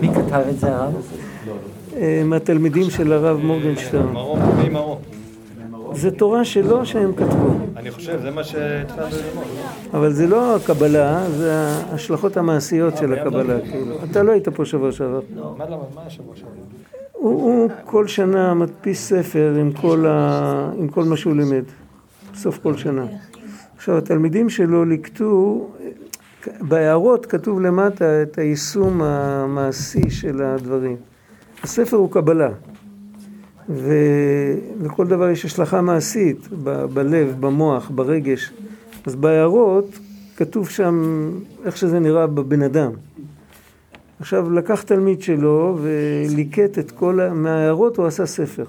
מי כתב את זה הרב? אה, מהתלמידים של הרב מורגנשטרן. מרום? זה תורה שלו שהם כתבו. אני חושב, זה מה שהתחלנו ללמוד. אבל זה לא הקבלה, זה ההשלכות המעשיות של הקבלה. כאילו. אתה לא היית פה שבוע שעבר. מה למה? מה השבוע שעבר? הוא, כל שנה מדפיס ספר. עם כל מה שהוא לימד, בסוף כל שנה. עכשיו, התלמידים שלו ליקטו, בהערות כתוב למטה את היישום המעשי של הדברים. הספר הוא קבלה, ולכל דבר יש השלכה מעשית, ב- בלב, במוח, ברגש. אז בהערות כתוב שם איך שזה נראה בבן אדם. עכשיו לקח תלמיד שלו וליקט את כל, ה- מההערות הוא עשה ספר.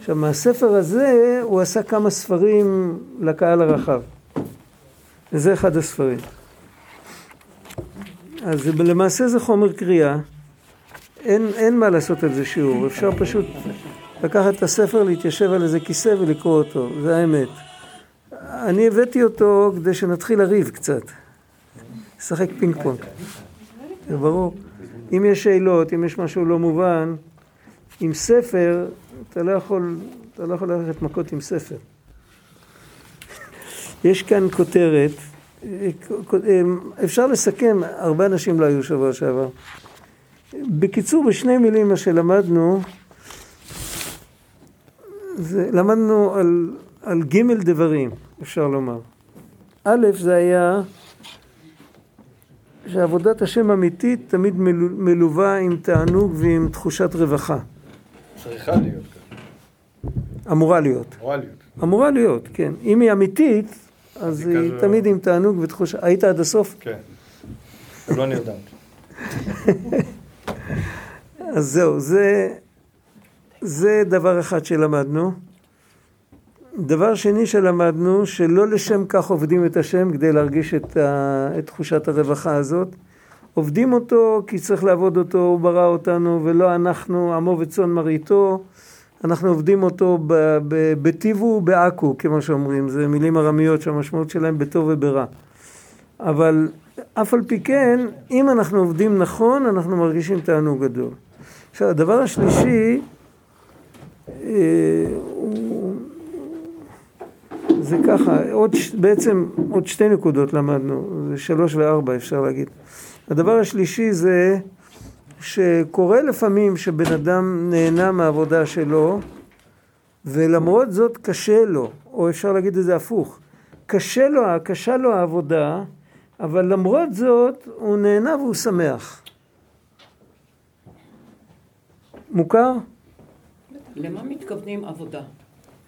עכשיו מהספר הזה הוא עשה כמה ספרים לקהל הרחב. וזה אחד הספרים. אז למעשה זה חומר קריאה, אין, אין מה לעשות על זה שיעור, אפשר פשוט לקחת את הספר, להתיישב על איזה כיסא ולקרוא אותו, זה האמת. אני הבאתי אותו כדי שנתחיל לריב קצת, לשחק פינג פונג, זה ברור. אם יש שאלות, אם יש משהו לא מובן, עם ספר, אתה לא יכול, אתה לא יכול ללכת מכות עם ספר. יש כאן כותרת, אפשר לסכם, הרבה אנשים לא היו שבוע שעבר. בקיצור, בשני מילים מה שלמדנו, זה, למדנו על, על ג' דברים, אפשר לומר. א', זה היה שעבודת השם אמיתית תמיד מלו- מלווה עם תענוג ועם תחושת רווחה. צריכה להיות ככה. אמורה להיות. אמורה להיות. אמורה להיות, כן. אם היא אמיתית, אז היא כזו- תמיד עם תענוג ותחושה. היית עד הסוף? כן. לא נרדמת. אז זהו, זה, זה דבר אחד שלמדנו. דבר שני שלמדנו, שלא לשם כך עובדים את השם כדי להרגיש את, ה, את תחושת הרווחה הזאת. עובדים אותו כי צריך לעבוד אותו, הוא ברא אותנו, ולא אנחנו, עמו וצאן מרעיתו. אנחנו עובדים אותו ב- ב- בטיבו ובעכו, כמו שאומרים. זה מילים ארמיות שהמשמעות שלהם בטוב וברע. אבל אף על פי כן, אם אנחנו עובדים נכון, אנחנו מרגישים תענוג גדול. עכשיו, הדבר השלישי, אה, זה ככה, עוד, בעצם עוד שתי נקודות למדנו, זה שלוש וארבע אפשר להגיד. הדבר השלישי זה שקורה לפעמים שבן אדם נהנה מהעבודה שלו, ולמרות זאת קשה לו, או אפשר להגיד את זה הפוך, קשה לו, קשה לו העבודה, אבל למרות זאת הוא נהנה והוא שמח. מוכר? למה מתכוונים עבודה?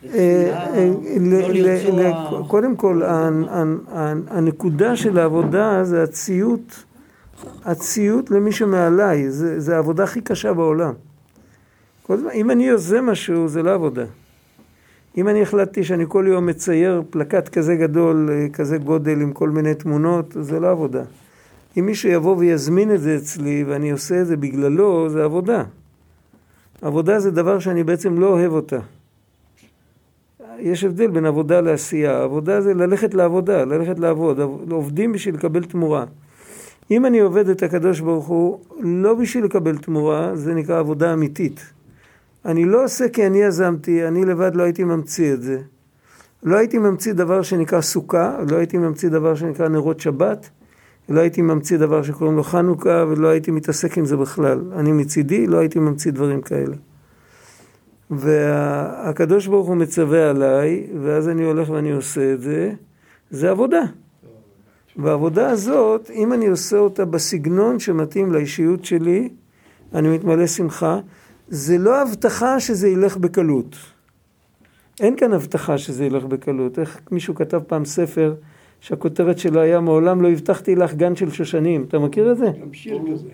אה, אה, לא קודם כל, הנקודה של העבודה זה הציות, הציות למי שמעליי, זה, זה העבודה הכי קשה בעולם. כל הזמן, אם אני יוזם משהו, זה לא עבודה. אם אני החלטתי שאני כל יום מצייר פלקט כזה גדול, אה, כזה גודל עם כל מיני תמונות, זה לא עבודה. אם מישהו יבוא ויזמין את זה אצלי ואני עושה את זה בגללו, זה עבודה. עבודה זה דבר שאני בעצם לא אוהב אותה. יש הבדל בין עבודה לעשייה. עבודה זה ללכת לעבודה, ללכת לעבוד. עובדים בשביל לקבל תמורה. אם אני עובד את הקדוש ברוך הוא לא בשביל לקבל תמורה, זה נקרא עבודה אמיתית. אני לא עושה כי אני יזמתי, אני לבד לא הייתי ממציא את זה. לא הייתי ממציא דבר שנקרא סוכה, לא הייתי ממציא דבר שנקרא נרות שבת, לא הייתי ממציא דבר שקוראים לו חנוכה, ולא הייתי מתעסק עם זה בכלל. אני מצידי לא הייתי ממציא דברים כאלה. והקדוש ברוך הוא מצווה עליי, ואז אני הולך ואני עושה את זה, זה עבודה. והעבודה הזאת, אם אני עושה אותה בסגנון שמתאים לאישיות שלי, אני מתמלא שמחה, זה לא הבטחה שזה ילך בקלות. אין כאן הבטחה שזה ילך בקלות. איך מישהו כתב פעם ספר שהכותרת שלו היה מעולם לא הבטחתי לך גן של שושנים. אתה מכיר את זה? גם שיר כזה.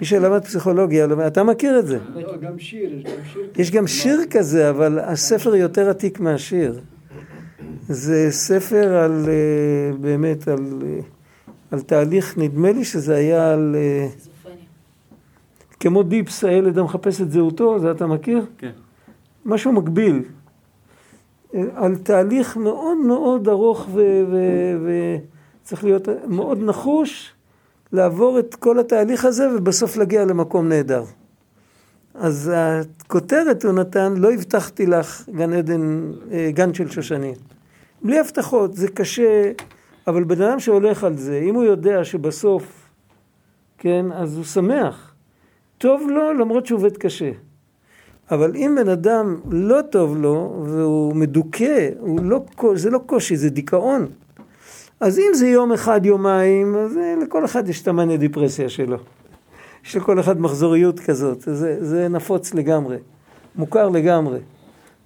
מי שלמד פסיכולוגיה, אתה מכיר את זה. לא, גם שיר, יש גם שיר. יש גם שיר כזה, אבל הספר יותר עתיק מהשיר. זה ספר על, אה, באמת, על, אה, על תהליך, נדמה לי שזה היה על... אה, כמו דיפס, הילד המחפש את זהותו, זה אתה מכיר? כן. משהו מקביל. על תהליך מאוד מאוד ארוך וצריך להיות מאוד נחוש לעבור את כל התהליך הזה ובסוף להגיע למקום נהדר. אז הכותרת הוא נתן, לא הבטחתי לך גן עדן, גן של שושנים. בלי הבטחות, זה קשה, אבל בן אדם שהולך על זה, אם הוא יודע שבסוף, כן, אז הוא שמח. טוב לו למרות שהוא עובד קשה. אבל אם בן אדם לא טוב לו והוא מדוכא, לא, זה לא קושי, זה דיכאון. אז אם זה יום אחד, יומיים, אז אה, לכל אחד יש את המאניה דיפרסיה שלו. יש לכל אחד מחזוריות כזאת, זה, זה נפוץ לגמרי, מוכר לגמרי.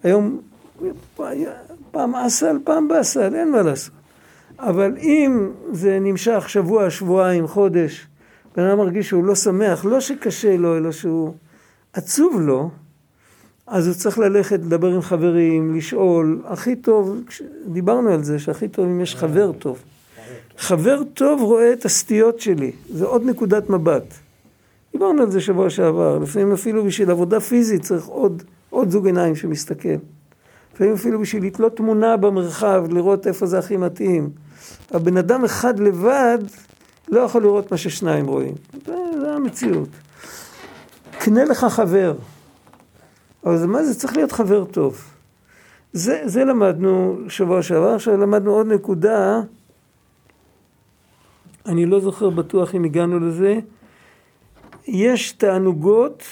היום פעם אסל, פעם באסל, אין מה לעשות. אבל אם זה נמשך שבוע, שבועיים, חודש, בן אדם מרגיש שהוא לא שמח, לא שקשה לו, אלא שהוא עצוב לו, אז הוא צריך ללכת לדבר עם חברים, לשאול, הכי טוב, דיברנו על זה, שהכי טוב אם יש חבר טוב. חבר טוב רואה את הסטיות שלי, זה עוד נקודת מבט. דיברנו על זה שבוע שעבר, לפעמים אפילו בשביל עבודה פיזית צריך עוד, עוד זוג עיניים שמסתכל. לפעמים אפילו בשביל לתלות תמונה במרחב, לראות איפה זה הכי מתאים. הבן אדם אחד לבד לא יכול לראות מה ששניים רואים. זה, המציאות. קנה לך חבר. אבל מה זה צריך להיות חבר טוב. זה, זה למדנו שבוע שעבר, עכשיו למדנו עוד נקודה, אני לא זוכר בטוח אם הגענו לזה, יש תענוגות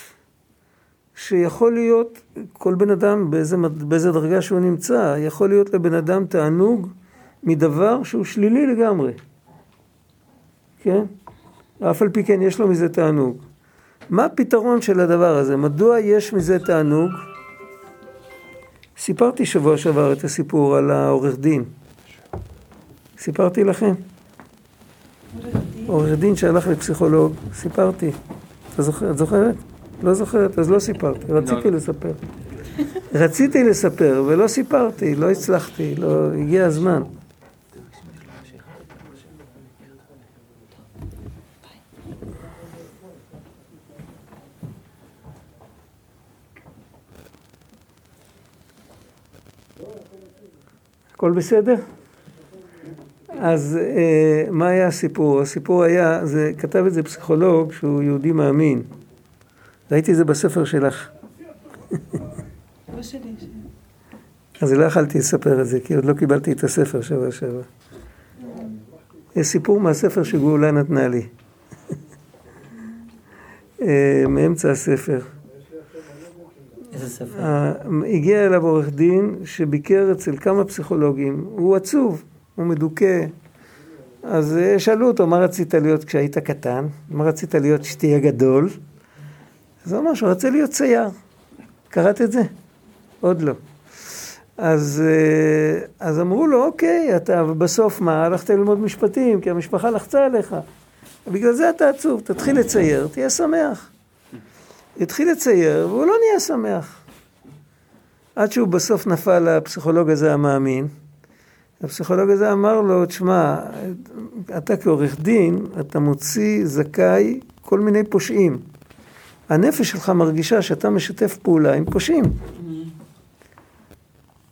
שיכול להיות, כל בן אדם באיזה, באיזה דרגה שהוא נמצא, יכול להיות לבן אדם תענוג מדבר שהוא שלילי לגמרי, כן? אף על פי כן יש לו מזה תענוג. מה הפתרון של הדבר הזה? מדוע יש מזה תענוג? סיפרתי שבוע שעבר את הסיפור על העורך דין. סיפרתי לכם? עורך דין שהלך לפסיכולוג, סיפרתי. אתה זוכר, את זוכרת? לא זוכרת, אז לא סיפרתי, רציתי לא. לספר. רציתי לספר ולא סיפרתי, לא הצלחתי, לא, הגיע הזמן. הכל בסדר? אז אה, מה היה הסיפור? הסיפור היה, זה, כתב את זה פסיכולוג שהוא יהודי מאמין. ראיתי את זה בספר שלך. אז לא יכלתי לספר את זה, כי עוד לא קיבלתי את הספר שבוע שעבר. יש סיפור מהספר שגאולה נתנה לי. אה, מאמצע הספר. איזה ספר? אה, הגיע אליו עורך דין שביקר אצל כמה פסיכולוגים, הוא עצוב, הוא מדוכא. אז אה, שאלו אותו, מה רצית להיות כשהיית קטן? מה רצית להיות כשתהיה גדול? אז הוא אמר שהוא רצה להיות צייר. קראת את זה? עוד לא. אז, אה, אז אמרו לו, אוקיי, אתה בסוף מה? הלכת ללמוד משפטים, כי המשפחה לחצה עליך. בגלל זה אתה עצוב, תתחיל לצייר, תהיה שמח. התחיל לצייר, והוא לא נהיה שמח. עד שהוא בסוף נפל לפסיכולוג הזה המאמין. הפסיכולוג הזה אמר לו, תשמע, אתה כעורך דין, אתה מוציא זכאי כל מיני פושעים. הנפש שלך מרגישה שאתה משתף פעולה עם פושעים.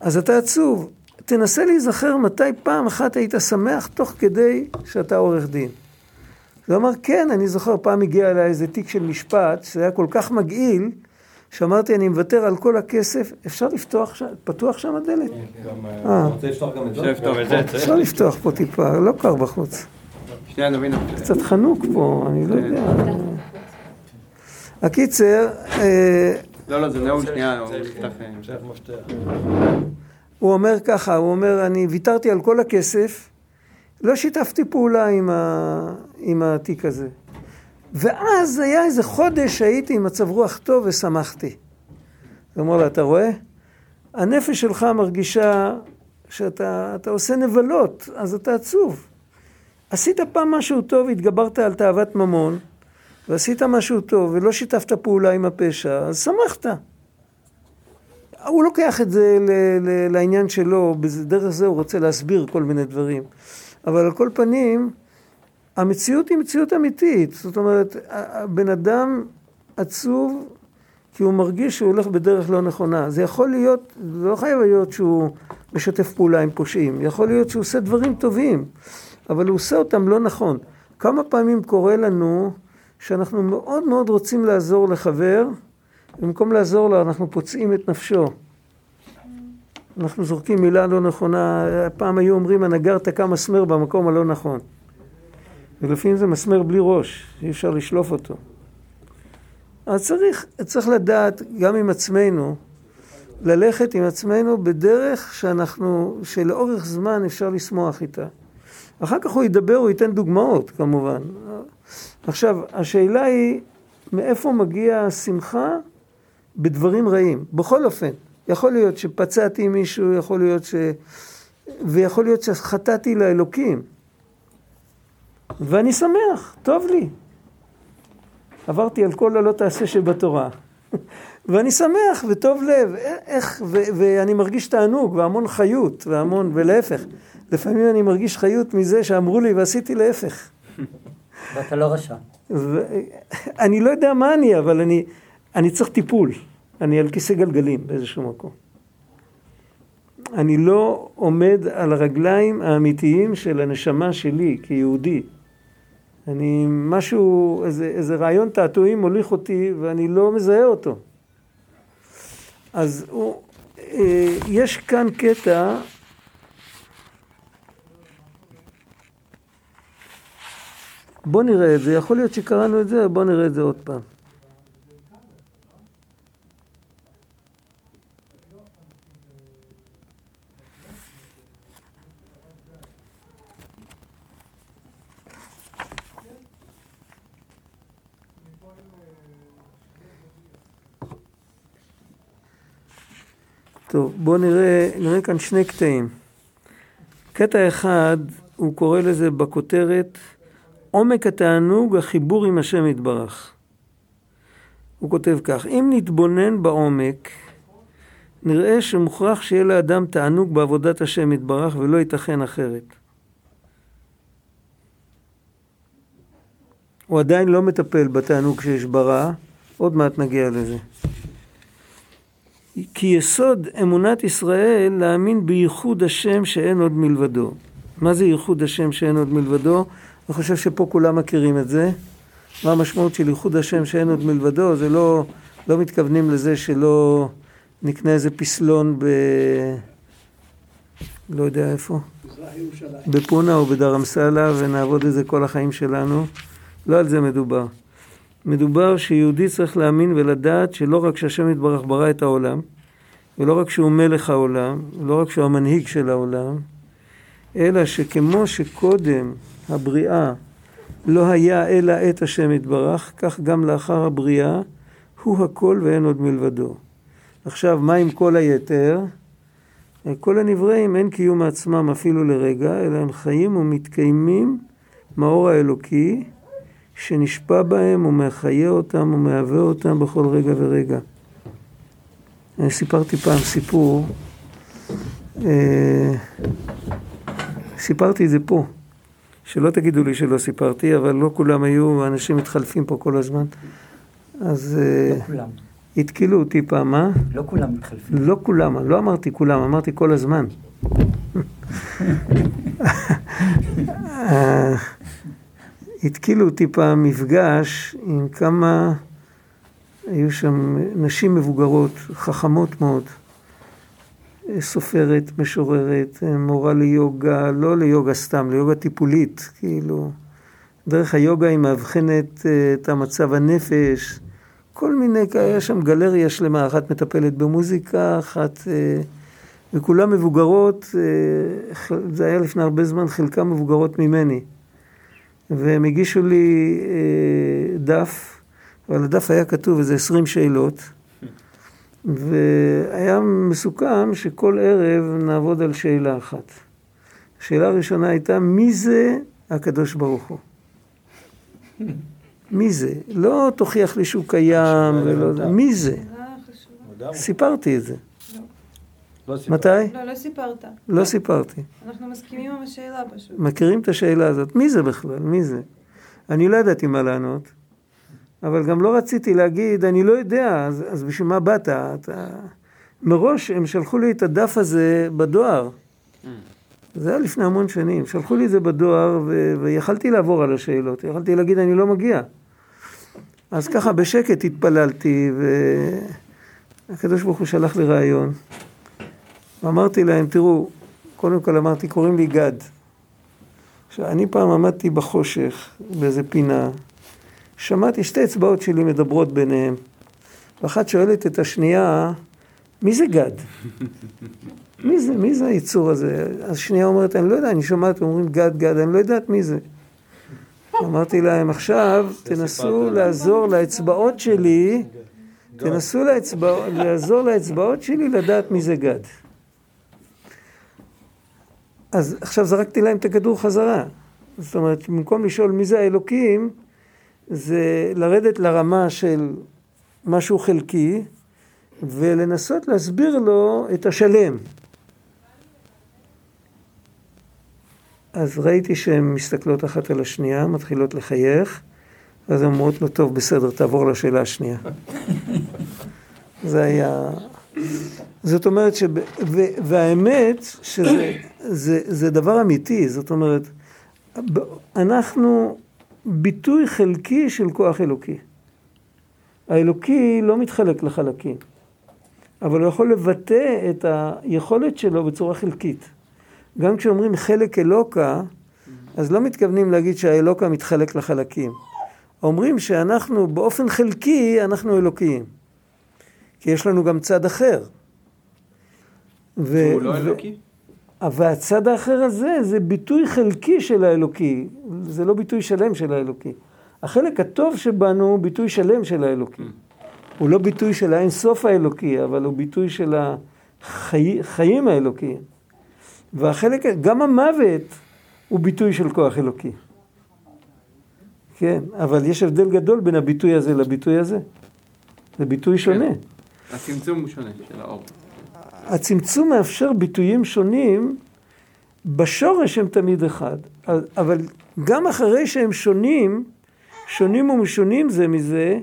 אז אתה עצוב. תנסה להיזכר מתי פעם אחת היית שמח תוך כדי שאתה עורך דין. הוא אמר, כן, אני זוכר, פעם הגיע אליי איזה תיק של משפט, שזה היה כל כך מגעיל, שאמרתי, אני מוותר על כל הכסף, אפשר לפתוח שם, פתוח שם הדלת? כן, אה. אה. רוצה לפתוח גם את זה? אפשר לפתוח פה טיפה, לא קר בחוץ. שנייה, נבין. קצת חנוק פה, אני לא יודע. הקיצר... אה, לא, לא, זה נאום שנייה, הוא מפתח. הוא אומר ככה, הוא אומר, אני ויתרתי על כל הכסף, לא שיתפתי פעולה עם, ה... עם התיק הזה. ואז היה איזה חודש שהייתי עם מצב רוח טוב ושמחתי. הוא אומר לו, אתה רואה? הנפש שלך מרגישה שאתה עושה נבלות, אז אתה עצוב. עשית פעם משהו טוב, התגברת על תאוות ממון, ועשית משהו טוב, ולא שיתפת פעולה עם הפשע, אז שמחת. הוא לוקח את זה לעניין שלו, דרך זה הוא רוצה להסביר כל מיני דברים. אבל על כל פנים, המציאות היא מציאות אמיתית. זאת אומרת, הבן אדם עצוב כי הוא מרגיש שהוא הולך בדרך לא נכונה. זה יכול להיות, זה לא חייב להיות שהוא משתף פעולה עם פושעים, יכול להיות שהוא עושה דברים טובים, אבל הוא עושה אותם לא נכון. כמה פעמים קורה לנו שאנחנו מאוד מאוד רוצים לעזור לחבר, במקום לעזור לו אנחנו פוצעים את נפשו. אנחנו זורקים מילה לא נכונה, פעם היו אומרים הנגר תקע מסמר במקום הלא נכון. ולפעמים זה מסמר בלי ראש, אי אפשר לשלוף אותו. אז צריך, צריך לדעת גם עם עצמנו, ללכת עם עצמנו בדרך שאנחנו, שלאורך זמן אפשר לשמוח איתה. אחר כך הוא ידבר, הוא ייתן דוגמאות כמובן. עכשיו, השאלה היא, מאיפה מגיעה השמחה בדברים רעים? בכל אופן, יכול להיות שפצעתי מישהו, יכול להיות ש... ויכול להיות שחטאתי לאלוקים. ואני שמח, טוב לי. עברתי על כל הלא תעשה שבתורה. ואני שמח וטוב לב, איך, ו, ואני מרגיש תענוג והמון חיות והמון, ולהפך, לפעמים אני מרגיש חיות מזה שאמרו לי ועשיתי להפך. ואתה לא רשע. אני לא יודע מה אני, אבל אני, אני צריך טיפול. אני על כיסא גלגלים באיזשהו מקום. אני לא עומד על הרגליים האמיתיים של הנשמה שלי כיהודי. אני, משהו, איזה, איזה רעיון תעתועים מוליך אותי ואני לא מזהה אותו. אז הוא, אה, יש כאן קטע בוא נראה את זה, יכול להיות שקראנו את זה, בוא נראה את זה עוד פעם. טוב, בואו נראה, נראה כאן שני קטעים. קטע אחד, הוא קורא לזה בכותרת עומק התענוג, החיבור עם השם יתברך. הוא כותב כך, אם נתבונן בעומק, נראה שמוכרח שיהיה לאדם תענוג בעבודת השם יתברך ולא ייתכן אחרת. הוא עדיין לא מטפל בתענוג שיש ברע, עוד מעט נגיע לזה. כי יסוד אמונת ישראל להאמין בייחוד השם שאין עוד מלבדו. מה זה ייחוד השם שאין עוד מלבדו? אני חושב שפה כולם מכירים את זה. מה המשמעות של ייחוד השם שאין עוד מלבדו? זה לא, לא מתכוונים לזה שלא נקנה איזה פסלון ב... לא יודע איפה. בפונה או בדרמסלה ונעבוד את זה כל החיים שלנו. לא על זה מדובר. מדובר שיהודי צריך להאמין ולדעת שלא רק שהשם יתברך ברא את העולם, ולא רק שהוא מלך העולם, ולא רק שהוא המנהיג של העולם, אלא שכמו שקודם הבריאה לא היה אלא את השם יתברך, כך גם לאחר הבריאה הוא הכל ואין עוד מלבדו. עכשיו, מה עם כל היתר? כל הנבראים אין קיום מעצמם אפילו לרגע, אלא הם חיים ומתקיימים מאור האלוקי, שנשפע בהם ומחיה אותם ומהווה אותם בכל רגע ורגע. אני סיפרתי פעם סיפור, אה, סיפרתי את זה פה. שלא תגידו לי שלא סיפרתי, אבל לא כולם היו, אנשים מתחלפים פה כל הזמן. אז... לא uh, כולם. התקילו אותי פעם, מה? לא כולם מתחלפים. לא כולם, לא אמרתי כולם, אמרתי כל הזמן. אה, התקילו אותי פעם מפגש עם כמה, היו שם נשים מבוגרות, חכמות מאוד. סופרת, משוררת, מורה ליוגה, לא ליוגה סתם, ליוגה טיפולית, כאילו. דרך היוגה היא מאבחנת אה, את המצב הנפש, כל מיני, היה שם גלריה שלמה, אחת מטפלת במוזיקה, אחת, אה, וכולן מבוגרות, אה, זה היה לפני הרבה זמן, חלקן מבוגרות ממני. והם הגישו לי דף, אבל הדף היה כתוב איזה עשרים שאלות. והיה מסוכם שכל ערב נעבוד על שאלה אחת. השאלה הראשונה הייתה, מי זה הקדוש ברוך הוא? מי זה? לא תוכיח לי שהוא קיים, ולא... מי זה? סיפרתי את זה. לא מתי? לא, לא סיפרת. לא סיפרתי. אנחנו מסכימים עם השאלה פשוט. מכירים את השאלה הזאת. מי זה בכלל? מי זה? אני לא ידעתי מה לענות. אבל גם לא רציתי להגיד, אני לא יודע, אז, אז בשביל מה באת? אתה... מראש הם שלחו לי את הדף הזה בדואר. זה היה לפני המון שנים. שלחו לי את זה בדואר ו- ויכלתי לעבור על השאלות. יכלתי להגיד, אני לא מגיע. אז ככה בשקט התפללתי, והקדוש ברוך הוא שלח לי רעיון. ואמרתי להם, תראו, קודם כל אמרתי, קוראים לי גד. עכשיו, אני פעם עמדתי בחושך, באיזה פינה, שמעתי שתי אצבעות שלי מדברות ביניהם, ואחת שואלת את השנייה, מי זה גד? מי זה, מי זה היצור הזה? השנייה אומרת, אני לא יודע, אני שומעת, אומרים גד, גד, אני לא יודעת מי זה. אמרתי להם, עכשיו תנסו לעזור לאצבעות שלי, תנסו לאצבע, לעזור לאצבעות שלי לדעת מי זה גד. אז עכשיו זרקתי להם את הכדור חזרה. זאת אומרת, במקום לשאול מי זה האלוקים, זה לרדת לרמה של משהו חלקי, ולנסות להסביר לו את השלם. אז ראיתי שהן מסתכלות אחת על השנייה, מתחילות לחייך, ואז הן אומרות לו, טוב, בסדר, תעבור לשאלה השנייה. זה היה... זאת אומרת, שב... ו... והאמת שזה זה, זה דבר אמיתי, זאת אומרת, אנחנו ביטוי חלקי של כוח אלוקי. האלוקי לא מתחלק לחלקים, אבל הוא יכול לבטא את היכולת שלו בצורה חלקית. גם כשאומרים חלק אלוקה, אז לא מתכוונים להגיד שהאלוקה מתחלק לחלקים. אומרים שאנחנו באופן חלקי, אנחנו אלוקיים. כי יש לנו גם צד אחר. ו- הוא לא אלוקי? והצד האחר הזה זה ביטוי חלקי של האלוקי, זה לא ביטוי שלם של האלוקי. החלק הטוב שבנו הוא ביטוי שלם של האלוקי. הוא לא ביטוי של האינסוף האלוקי, אבל הוא ביטוי של החיים האלוקיים. והחלק, גם המוות הוא ביטוי של כוח אלוקי. כן, אבל יש הבדל גדול בין הביטוי הזה לביטוי הזה. זה ביטוי שונה. כן. הצמצום הוא שונה של האור. הצמצום מאפשר ביטויים שונים, בשורש הם תמיד אחד. אבל גם אחרי שהם שונים, שונים ומשונים זה מזה,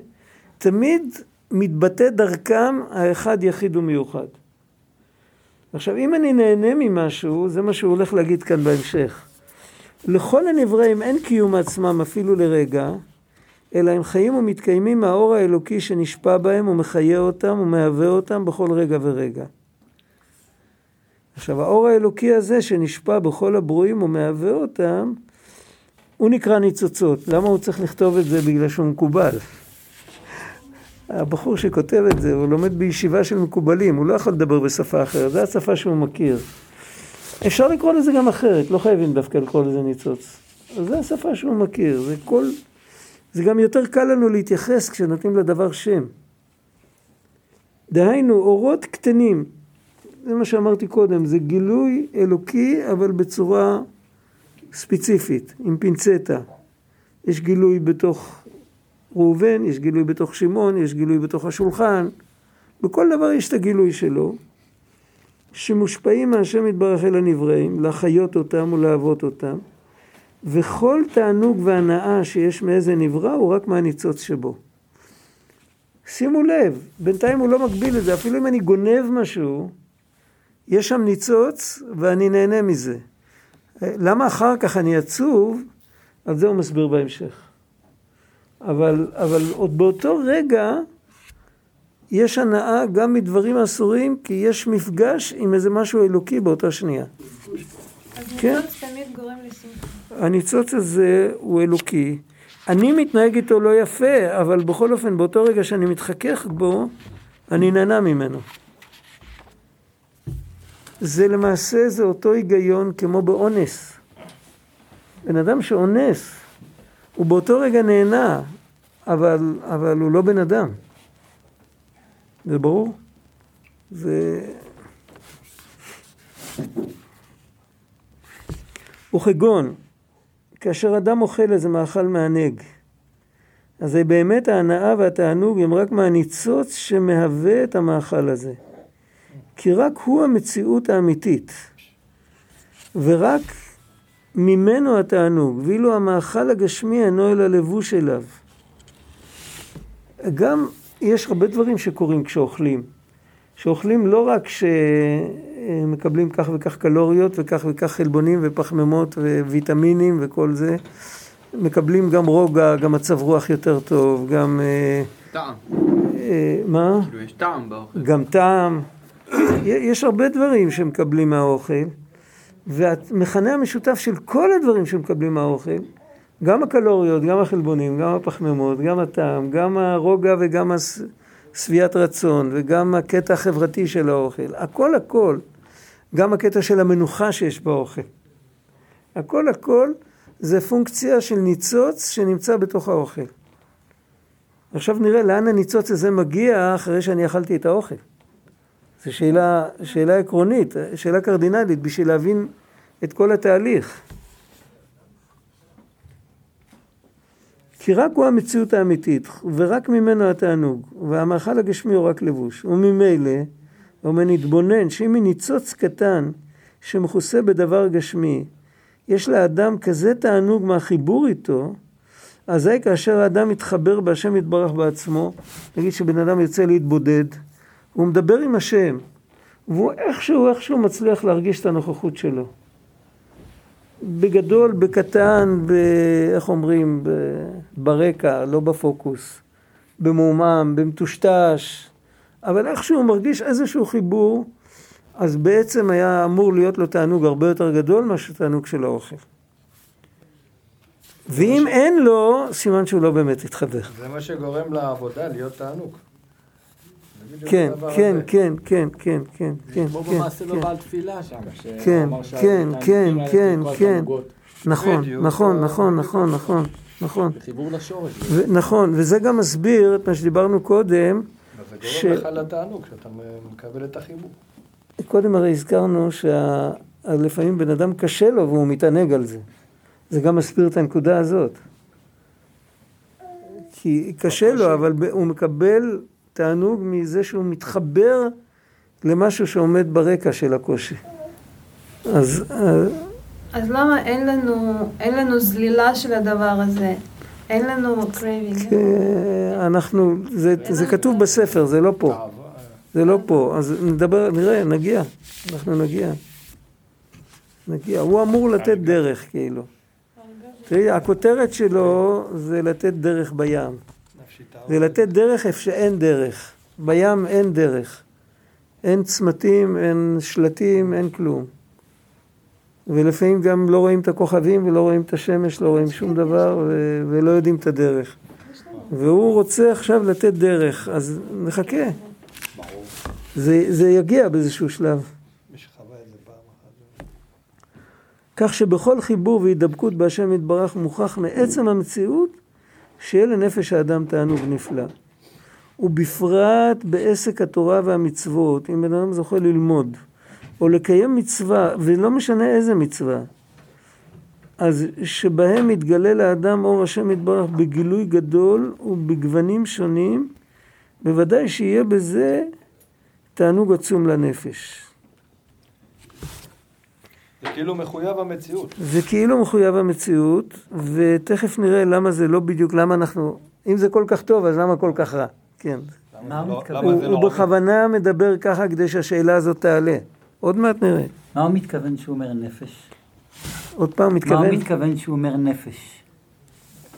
תמיד מתבטא דרכם האחד יחיד ומיוחד. עכשיו, אם אני נהנה ממשהו, זה מה שהוא הולך להגיד כאן בהמשך. לכל הנבראים אין קיום עצמם אפילו לרגע, אלא הם חיים ומתקיימים מהאור האלוקי שנשפע בהם ומחיה אותם ומהווה אותם בכל רגע ורגע. עכשיו, האור האלוקי הזה שנשפע בכל הברואים ומהווה אותם, הוא נקרא ניצוצות. למה הוא צריך לכתוב את זה? בגלל שהוא מקובל. הבחור שכותב את זה, הוא לומד בישיבה של מקובלים, הוא לא יכול לדבר בשפה אחרת, זו השפה שהוא מכיר. אפשר לקרוא לזה גם אחרת, לא חייבים דווקא לקרוא לזה ניצוץ. זו השפה שהוא מכיר, זה כל... זה גם יותר קל לנו להתייחס כשנותנים לדבר שם. דהיינו, אורות קטנים, זה מה שאמרתי קודם, זה גילוי אלוקי, אבל בצורה ספציפית, עם פינצטה. יש גילוי בתוך ראובן, יש גילוי בתוך שמעון, יש גילוי בתוך השולחן. בכל דבר יש את הגילוי שלו, שמושפעים מהשם יתברך אל הנבראים, להחיות אותם ולהוות אותם, וכל תענוג והנאה שיש מאיזה נברא הוא רק מהניצוץ שבו. שימו לב, בינתיים הוא לא מגביל את זה, אפילו אם אני גונב משהו, יש שם ניצוץ ואני נהנה מזה. למה אחר כך אני עצוב? על זה הוא מסביר בהמשך. אבל, אבל עוד באותו רגע יש הנאה גם מדברים אסורים, כי יש מפגש עם איזה משהו אלוקי באותה שנייה. אז כן? ניצוץ תמיד גורם לשמחה. הניצוץ הזה הוא אלוקי. אני מתנהג איתו לא יפה, אבל בכל אופן, באותו רגע שאני מתחכך בו, אני נהנה ממנו. זה למעשה, זה אותו היגיון כמו באונס. בן אדם שאונס, הוא באותו רגע נהנה, אבל, אבל הוא לא בן אדם. זה ברור? זה... וכגון, כאשר אדם אוכל איזה מאכל מענג, אז זה באמת ההנאה והתענוג הם רק מהניצוץ שמהווה את המאכל הזה. כי רק הוא המציאות האמיתית, ורק ממנו התענוג, ואילו המאכל הגשמי אינו אלא לבוש אליו. גם יש הרבה דברים שקורים כשאוכלים. שאוכלים לא רק שמקבלים כך וכך קלוריות וכך וכך חלבונים ופחמימות וויטמינים וכל זה, מקבלים גם רוגע, גם מצב רוח יותר טוב, גם... אה, טעם. אה, מה? כאילו יש טעם באוכל. גם טעם. יש הרבה דברים שמקבלים מהאוכל, והמכנה המשותף של כל הדברים שמקבלים מהאוכל, גם הקלוריות, גם החלבונים, גם הפחמימות, גם הטעם, גם הרוגע וגם שביעת רצון, וגם הקטע החברתי של האוכל, הכל הכל, גם הקטע של המנוחה שיש באוכל. הכל הכל זה פונקציה של ניצוץ שנמצא בתוך האוכל. עכשיו נראה לאן הניצוץ הזה מגיע אחרי שאני אכלתי את האוכל. זו שאלה, שאלה עקרונית, שאלה קרדינלית, בשביל להבין את כל התהליך. כי רק הוא המציאות האמיתית, ורק ממנו התענוג, והמאכל הגשמי הוא רק לבוש. וממילא, אומר נתבונן, שאם מניצוץ קטן שמכוסה בדבר גשמי, יש לאדם כזה תענוג מהחיבור איתו, אזי כאשר האדם מתחבר בהשם יתברך בעצמו, נגיד שבן אדם יוצא להתבודד, הוא מדבר עם השם, והוא איכשהו איכשהו מצליח להרגיש את הנוכחות שלו. בגדול, בקטן, ב... איך אומרים, ב... ברקע, לא בפוקוס, במעומעם, במטושטש, אבל איכשהו הוא מרגיש איזשהו חיבור, אז בעצם היה אמור להיות לו תענוג הרבה יותר גדול מאשר תענוג של האוכל. ואם אין לו, סימן שהוא לא באמת התחבר. זה מה שגורם לעבודה להיות תענוג. כן, כן. כן, כן, כן, כן, כן, כמו כן, במעשה כן. בבעל תפילה שם, כן, שאמר כן, כן, כן, כן. התענוגות. נכון. נכון, נכון, נכון, נכון, נכון. בחיבור לשורש. נכון, וזה גם מסביר את מה שדיברנו קודם, זה גורם לך לתענוג, שאתה מקבל את החיבור. קודם הרי הזכרנו שלפעמים בן אדם קשה לו והוא מתענג על זה. זה גם מסביר את הנקודה הזאת. כי קשה לו, אבל הוא מקבל תענוג מזה שהוא מתחבר למשהו שעומד ברקע של הקושי. אז אה, אז למה אין לנו, אין לנו זלילה של הדבר הזה? אין לנו craving. אה, אנחנו, זה, זה כתוב בספר, זה לא פה. אהבה, זה לא פה, אז נדבר, נראה, נגיע, אנחנו נגיע. נגיע. הוא אמור לתת דרך, כאילו. תראי, הכותרת שלו זה לתת דרך בים. זה לתת דרך איפה שאין דרך. בים אין דרך. אין צמתים, אין שלטים, אין כלום. ולפעמים גם לא רואים את הכוכבים ולא רואים את השמש, לא רואים שום דבר ו- ולא יודעים את הדרך. והוא רוצה עכשיו לתת דרך, אז נחכה. זה, זה יגיע באיזשהו שלב. כך שבכל חיבור והידבקות בהשם יתברך מוכח מעצם המציאות שיהיה לנפש האדם תענוג נפלא. ובפרט בעסק התורה והמצוות, אם בן אדם זוכה ללמוד, או לקיים מצווה, ולא משנה איזה מצווה, אז שבהם מתגלה לאדם אור השם יתברך בגילוי גדול ובגוונים שונים, בוודאי שיהיה בזה תענוג עצום לנפש. זה כאילו מחויב המציאות. זה כאילו מחויב המציאות, ותכף נראה למה זה לא בדיוק, למה אנחנו, אם זה כל כך טוב, אז למה כל כך רע? כן. מה הוא לא- מתכוון? למה הוא, זה הוא לא בכוונה מדבר ככה כדי שהשאלה הזאת תעלה. עוד מעט נראה. מה הוא מתכוון שהוא אומר נפש? עוד פעם מה מתכוון, הוא מתכוון שהוא אומר נפש?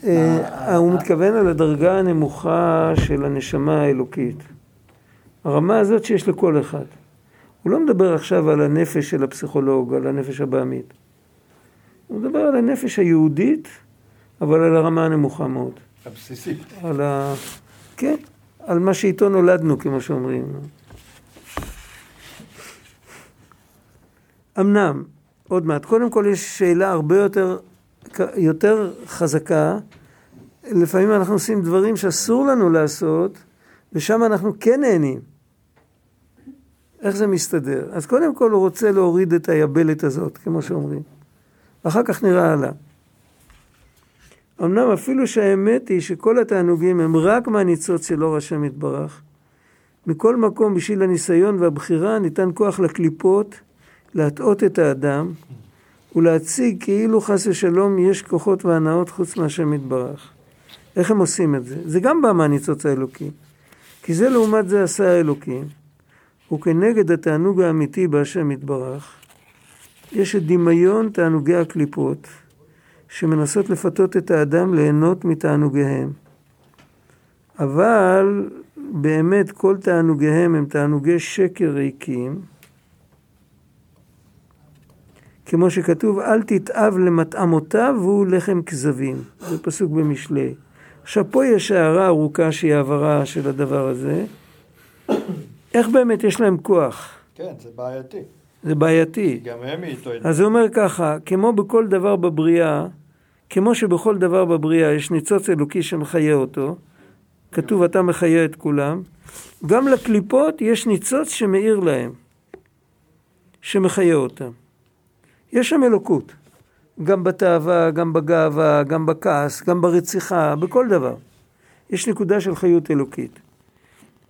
אה, הוא מתכוון על הדרגה הנמוכה של הנשמה האלוקית. הרמה הזאת שיש לכל אחד. הוא לא מדבר עכשיו על הנפש של הפסיכולוג, על הנפש הבעמית. הוא מדבר על הנפש היהודית, אבל על הרמה הנמוכה מאוד. הבסיסית. על ה... כן, על מה שאיתו נולדנו, כמו שאומרים. אמנם, עוד מעט, קודם כל יש שאלה הרבה יותר, יותר חזקה. לפעמים אנחנו עושים דברים שאסור לנו לעשות, ושם אנחנו כן נהנים. איך זה מסתדר? אז קודם כל הוא רוצה להוריד את היבלת הזאת, כמו שאומרים. אחר כך נראה הלאה. אמנם אפילו שהאמת היא שכל התענוגים הם רק מהניצוץ של אור השם יתברך, מכל מקום בשביל הניסיון והבחירה ניתן כוח לקליפות להטעות את האדם ולהציג כאילו חס ושלום יש כוחות והנאות חוץ מהשם יתברך. איך הם עושים את זה? זה גם בא מהניצוץ האלוקי. כי זה לעומת זה עשה האלוקים. וכנגד התענוג האמיתי בהשם יתברך, יש את דמיון תענוגי הקליפות, שמנסות לפתות את האדם ליהנות מתענוגיהם. אבל באמת כל תענוגיהם הם תענוגי שקר ריקים, כמו שכתוב, אל תתאב למטעמותיו והוא לחם כזבים. זה פסוק במשלי. עכשיו פה יש הערה ארוכה שהיא העברה של הדבר הזה. איך באמת יש להם כוח? כן, זה בעייתי. זה בעייתי. גם הם איתו. אז הוא אומר ככה, כמו בכל דבר בבריאה, כמו שבכל דבר בבריאה יש ניצוץ אלוקי שמחיה אותו, כתוב אתה מחיה את כולם, גם לקליפות יש ניצוץ שמאיר להם, שמחיה אותם. יש שם אלוקות, גם בתאווה, גם בגאווה, גם בכעס, גם ברציחה, בכל דבר. יש נקודה של חיות אלוקית.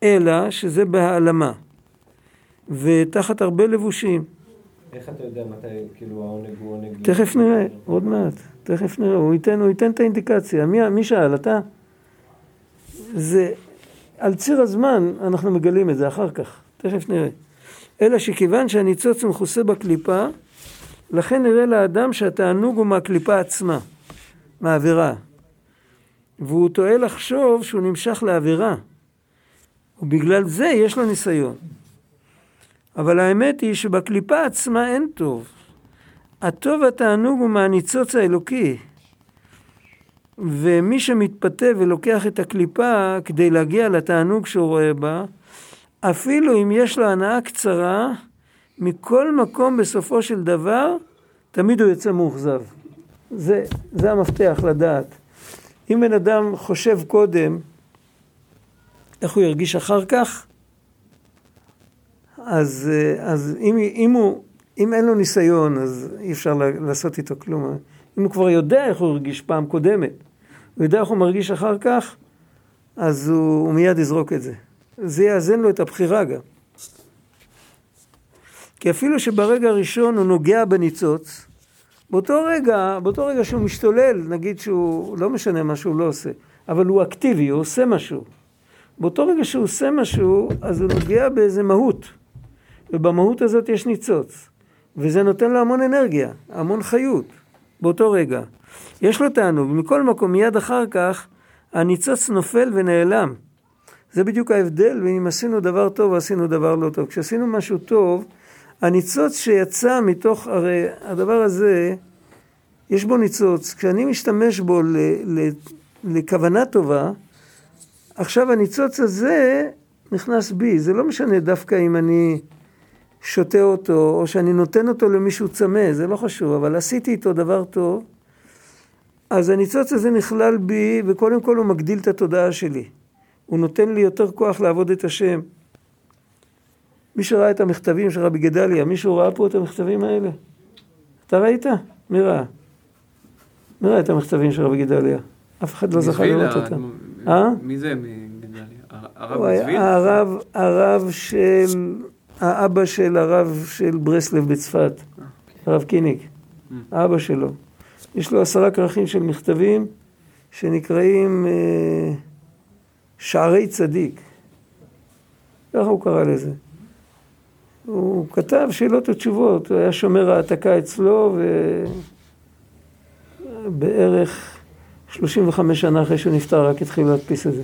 אלא שזה בהעלמה, ותחת הרבה לבושים. איך אתה יודע מתי, כאילו, העונג הוא עונג... תכף נראה, עוד מעט, תכף נראה, הוא ייתן, הוא ייתן את האינדיקציה. מי, מי שאל, אתה? זה, על ציר הזמן אנחנו מגלים את זה אחר כך, תכף נראה. אלא שכיוון שהניצוץ מכוסה בקליפה, לכן נראה לאדם שהתענוג הוא מהקליפה עצמה, מהעבירה. והוא טועה לחשוב שהוא נמשך לעבירה. ובגלל זה יש לו ניסיון. אבל האמת היא שבקליפה עצמה אין טוב. הטוב והתענוג הוא מהניצוץ האלוקי. ומי שמתפתה ולוקח את הקליפה כדי להגיע לתענוג שהוא רואה בה, אפילו אם יש לו הנאה קצרה, מכל מקום בסופו של דבר, תמיד הוא יוצא מאוכזב. זה, זה המפתח לדעת. אם בן אדם חושב קודם איך הוא ירגיש אחר כך, אז, אז אם, אם, הוא, אם אין לו ניסיון, אז אי אפשר לעשות איתו כלום. אם הוא כבר יודע איך הוא הרגיש פעם קודמת, הוא יודע איך הוא מרגיש אחר כך, אז הוא, הוא מיד יזרוק את זה. זה יאזן לו את הבחירה גם. כי אפילו שברגע הראשון הוא נוגע בניצוץ, באותו רגע, באותו רגע שהוא משתולל, נגיד שהוא, לא משנה מה שהוא לא עושה, אבל הוא אקטיבי, הוא עושה משהו. באותו רגע שהוא עושה משהו, אז הוא נוגע באיזה מהות. ובמהות הזאת יש ניצוץ. וזה נותן לו המון אנרגיה, המון חיות, באותו רגע. יש לו תענוג, מכל מקום, מיד אחר כך, הניצוץ נופל ונעלם. זה בדיוק ההבדל בין אם עשינו דבר טוב או עשינו דבר לא טוב. כשעשינו משהו טוב, הניצוץ שיצא מתוך, הרי הדבר הזה, יש בו ניצוץ. כשאני משתמש בו ל, ל, לכוונה טובה, עכשיו הניצוץ הזה נכנס בי. זה לא משנה דווקא אם אני שותה אותו, או שאני נותן אותו למישהו צמא, זה לא חשוב, אבל עשיתי איתו דבר טוב, אז הניצוץ הזה נכלל בי, וקודם כל הוא מגדיל את התודעה שלי. הוא נותן לי יותר כוח לעבוד את השם. מי שראה את המכתבים של רבי גדליה, מישהו ראה פה את המכתבים האלה? אתה ראית? מי ראה? מי ראה את המכתבים של רבי גדליה? אף אחד לא זכה לראות אותם. אה? מי זה מגדליה? הרב צבי? הרב, הרב של, האבא של הרב של ברסלב בצפת, הרב קיניק, האבא שלו. יש לו עשרה כרכים של מכתבים שנקראים אה, שערי צדיק. ככה הוא קרא לזה. הוא כתב שאלות ותשובות, הוא היה שומר העתקה אצלו ובערך 35 שנה אחרי שהוא נפטר רק התחילו להדפיס את זה.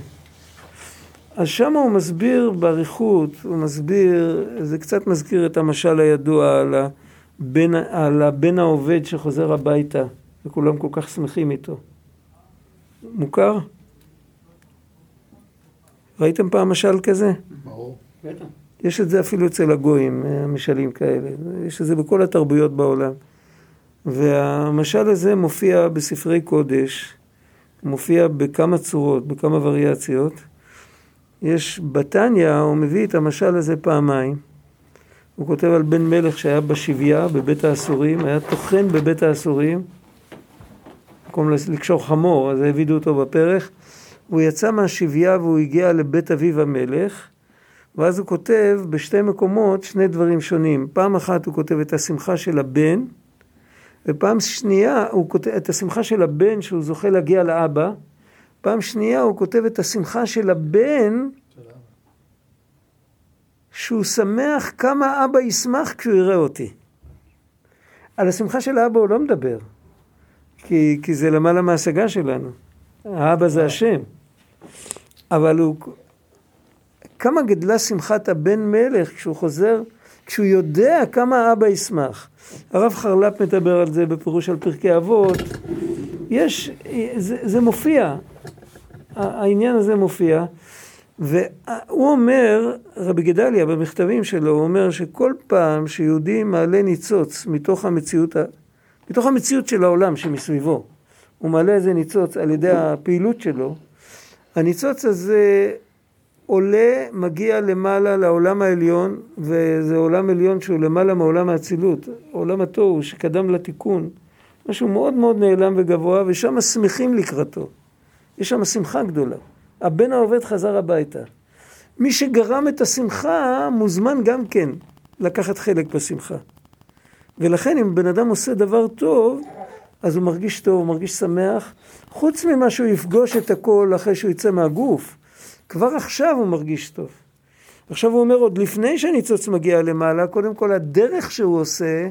אז שם הוא מסביר באריכות, הוא מסביר, זה קצת מזכיר את המשל הידוע על הבן, על הבן העובד שחוזר הביתה וכולם כל כך שמחים איתו. מוכר? ראיתם פעם משל כזה? ברור. בטח. יש את זה אפילו אצל הגויים, משלים כאלה. יש את זה בכל התרבויות בעולם. והמשל הזה מופיע בספרי קודש, מופיע בכמה צורות, בכמה וריאציות. יש בתניא, הוא מביא את המשל הזה פעמיים. הוא כותב על בן מלך שהיה בשביה, בבית האסורים, היה טוחן בבית האסורים, במקום לקשור חמור, אז העבידו אותו בפרך. הוא יצא מהשביה והוא הגיע לבית אביו המלך, ואז הוא כותב בשתי מקומות שני דברים שונים. פעם אחת הוא כותב את השמחה של הבן, ופעם שנייה הוא כותב את השמחה של הבן שהוא זוכה להגיע לאבא, פעם שנייה הוא כותב את השמחה של הבן שהוא שמח כמה אבא ישמח כשהוא יראה אותי. על השמחה של האבא הוא לא מדבר, כי, כי זה למעלה מההשגה שלנו. האבא זה השם. אבל הוא... כמה גדלה שמחת הבן מלך כשהוא חוזר, כשהוא יודע כמה האבא ישמח. הרב חרל"פ מדבר על זה בפירוש על פרקי אבות. יש, זה, זה מופיע, העניין הזה מופיע. והוא אומר, רבי גדליה במכתבים שלו, הוא אומר שכל פעם שיהודי מעלה ניצוץ מתוך המציאות, מתוך המציאות של העולם שמסביבו, הוא מעלה איזה ניצוץ על ידי הפעילות שלו, הניצוץ הזה עולה, מגיע למעלה לעולם העליון, וזה עולם עליון שהוא למעלה מעולם האצילות, עולם התוהו שקדם לתיקון, משהו מאוד מאוד נעלם וגבוה, ושם שמחים לקראתו. יש שם שמחה גדולה. הבן העובד חזר הביתה. מי שגרם את השמחה מוזמן גם כן לקחת חלק בשמחה. ולכן אם בן אדם עושה דבר טוב, אז הוא מרגיש טוב, הוא מרגיש שמח, חוץ ממה שהוא יפגוש את הכל אחרי שהוא יצא מהגוף, כבר עכשיו הוא מרגיש טוב. עכשיו הוא אומר, עוד לפני שהניצוץ מגיע למעלה, קודם כל הדרך שהוא עושה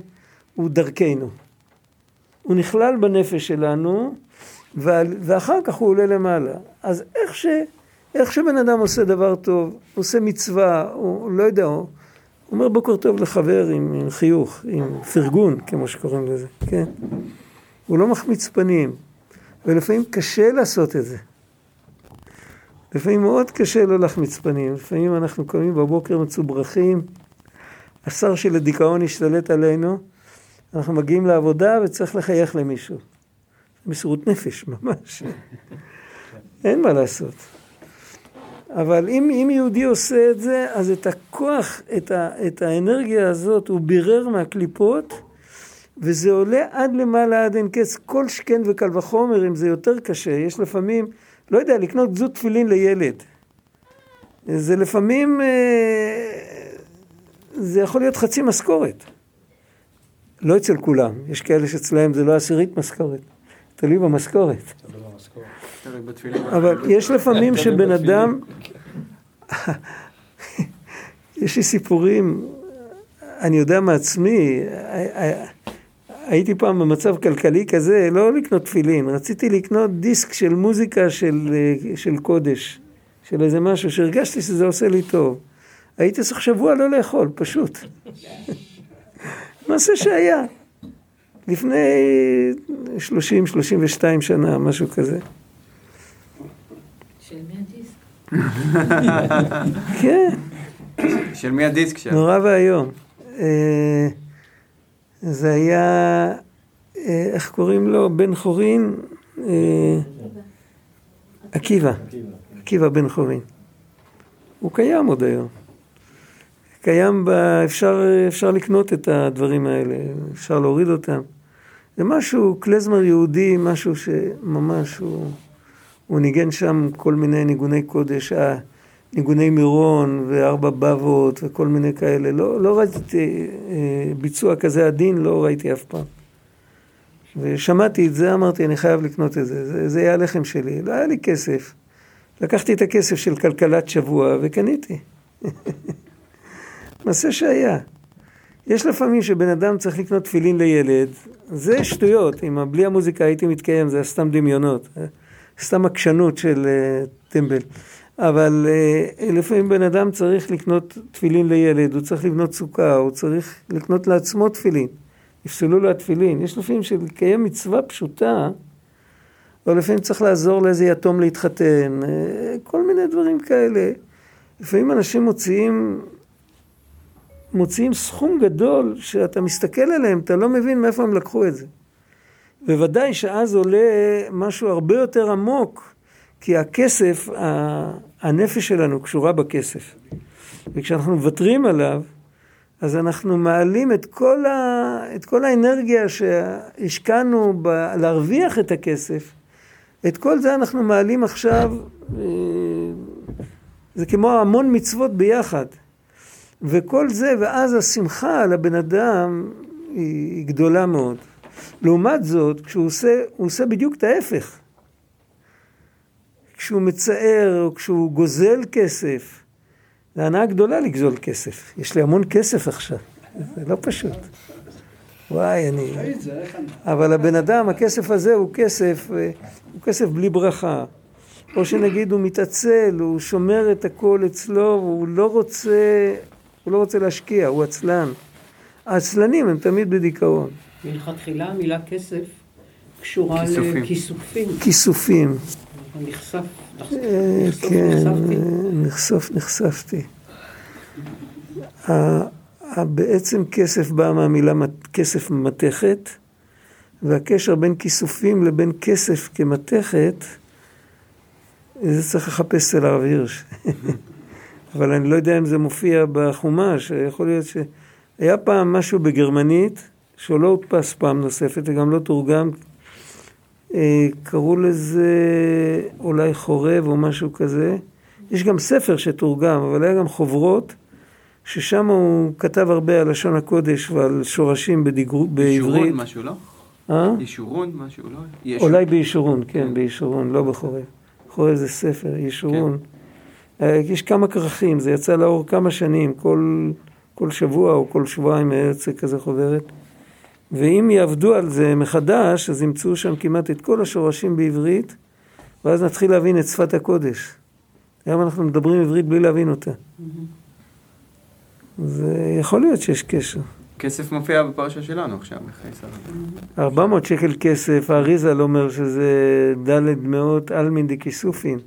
הוא דרכנו. הוא נכלל בנפש שלנו, ואחר כך הוא עולה למעלה. אז איך, ש, איך שבן אדם עושה דבר טוב, עושה מצווה, הוא לא יודע, הוא אומר בוקר טוב לחבר עם, עם חיוך, עם פרגון, כמו שקוראים לזה, כן? הוא לא מחמיץ פנים, ולפעמים קשה לעשות את זה. לפעמים מאוד קשה לא להחמיץ פנים, לפעמים אנחנו קמים בבוקר מצוברחים, השר של הדיכאון השתלט עלינו, אנחנו מגיעים לעבודה וצריך לחייך למישהו. מסירות נפש ממש. אין מה לעשות. אבל אם, אם יהודי עושה את זה, אז את הכוח, את, ה, את האנרגיה הזאת, הוא בירר מהקליפות, וזה עולה עד למעלה, עד אין קץ, כל שכן וקל וחומר, אם זה יותר קשה. יש לפעמים, לא יודע, לקנות גזות תפילין לילד. זה לפעמים, אה, זה יכול להיות חצי משכורת. לא אצל כולם, יש כאלה שאצלהם זה לא עשירית משכורת. תלוי במשכורת. אבל יש לפעמים שבן אדם, יש לי סיפורים, אני יודע מעצמי, הייתי פעם במצב כלכלי כזה, לא לקנות תפילין, רציתי לקנות דיסק של מוזיקה של, של קודש, של איזה משהו שהרגשתי שזה עושה לי טוב. הייתי צריך שבוע לא לאכול, פשוט. מעשה שהיה. לפני 30-32 שנה, משהו כזה. של מי הדיסק? כן. של מי הדיסק שם? נורא ואיום. אה, זה היה, אה, איך קוראים לו? בן חורין? אה, עקיבא. עקיבא בן חורין. הוא קיים עוד היום. קיים, ב... אפשר, אפשר לקנות את הדברים האלה, אפשר להוריד אותם. זה משהו, קלזמר יהודי, משהו שממש הוא, הוא ניגן שם כל מיני ניגוני קודש, ניגוני מירון וארבע בבות וכל מיני כאלה. לא, לא ראיתי אה, ביצוע כזה עדין, לא ראיתי אף פעם. ושמעתי את זה, אמרתי, אני חייב לקנות את זה, זה, זה יהיה הלחם שלי. לא היה לי כסף. לקחתי את הכסף של כלכלת שבוע וקניתי. מעשה שהיה. יש לפעמים שבן אדם צריך לקנות תפילין לילד, זה שטויות, אם בלי המוזיקה הייתי מתקיים, זה סתם דמיונות, סתם עקשנות של uh, טמבל. אבל uh, לפעמים בן אדם צריך לקנות תפילין לילד, הוא צריך לבנות סוכה, הוא צריך לקנות לעצמו תפילין. יפסלו לו התפילין. יש לפעמים שלקיים מצווה פשוטה, או לפעמים צריך לעזור לאיזה יתום להתחתן, uh, כל מיני דברים כאלה. לפעמים אנשים מוציאים מוציאים סכום גדול שאתה מסתכל עליהם, אתה לא מבין מאיפה הם לקחו את זה. בוודאי שאז עולה משהו הרבה יותר עמוק, כי הכסף, הנפש שלנו קשורה בכסף. וכשאנחנו מוותרים עליו, אז אנחנו מעלים את כל, ה, את כל האנרגיה שהשקענו ב, להרוויח את הכסף, את כל זה אנחנו מעלים עכשיו, אה, זה כמו המון מצוות ביחד. וכל זה, ואז השמחה על הבן אדם היא גדולה מאוד. לעומת זאת, כשהוא עושה, הוא עושה בדיוק את ההפך. כשהוא מצער, או כשהוא גוזל כסף, זה הנאה גדולה לגזול כסף. יש לי המון כסף עכשיו, זה לא פשוט. וואי, אני... אבל הבן אדם, הכסף הזה הוא כסף, אה, הוא כסף בלי ברכה. או שנגיד הוא מתעצל, הוא שומר את הכל אצלו, והוא לא רוצה, הוא לא רוצה להשקיע, הוא עצלן. העצלנים הם תמיד בדיכאון. מלכתחילה המילה כסף קשורה כיסופים. לכיסופים. כיסופים. נחשף. אה, נחשוף, כן, נחשפתי. נחשוף, נחשפתי. בעצם כסף בא מהמילה כסף מתכת, והקשר בין כיסופים לבין כסף כמתכת, זה צריך לחפש אצל הרב הירש. אבל אני לא יודע אם זה מופיע בחומש, יכול להיות ש... היה פעם משהו בגרמנית, שהוא לא הודפס פעם נוספת וגם לא תורגם, קראו לזה אולי חורב או משהו כזה. יש גם ספר שתורגם, אבל היה גם חוברות, ששם הוא כתב הרבה על לשון הקודש ועל שורשים בדיגרו, בעברית. ישורון משהו, לא? אה? ישורון משהו, לא? ישור- אולי בישורון, כן, כן. בישורון, לא בחורב. חורב זה ספר, ישורון. אה, יש כמה כרכים, זה יצא לאור כמה שנים, כל, כל שבוע או כל שבועיים היה יוצא כזה חוברת. ואם יעבדו על זה מחדש, אז ימצאו שם כמעט את כל השורשים בעברית, ואז נתחיל להבין את שפת הקודש. היום אנחנו מדברים עברית בלי להבין אותה. זה יכול להיות שיש קשר. כסף מופיע בפרשה שלנו עכשיו, בחיי שרה. 400 שקל כסף, האריזל אומר שזה ד' מאות אלמין דכיסופין.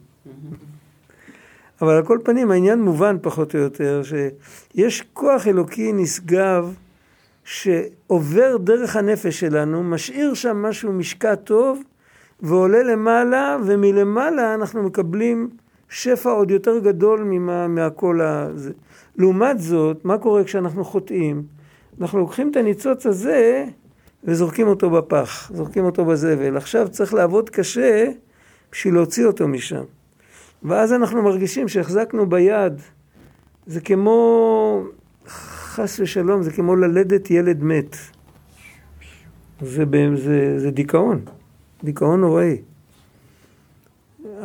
אבל על כל פנים העניין מובן פחות או יותר, שיש כוח אלוקי נשגב שעובר דרך הנפש שלנו, משאיר שם משהו משקע טוב ועולה למעלה, ומלמעלה אנחנו מקבלים שפע עוד יותר גדול ממה, מהכל הזה. לעומת זאת, מה קורה כשאנחנו חוטאים? אנחנו לוקחים את הניצוץ הזה וזורקים אותו בפח, זורקים אותו בזבל. עכשיו צריך לעבוד קשה בשביל להוציא אותו משם. ואז אנחנו מרגישים שהחזקנו ביד. זה כמו, חס ושלום, זה כמו ללדת ילד מת. זה, זה, זה דיכאון, דיכאון נוראי.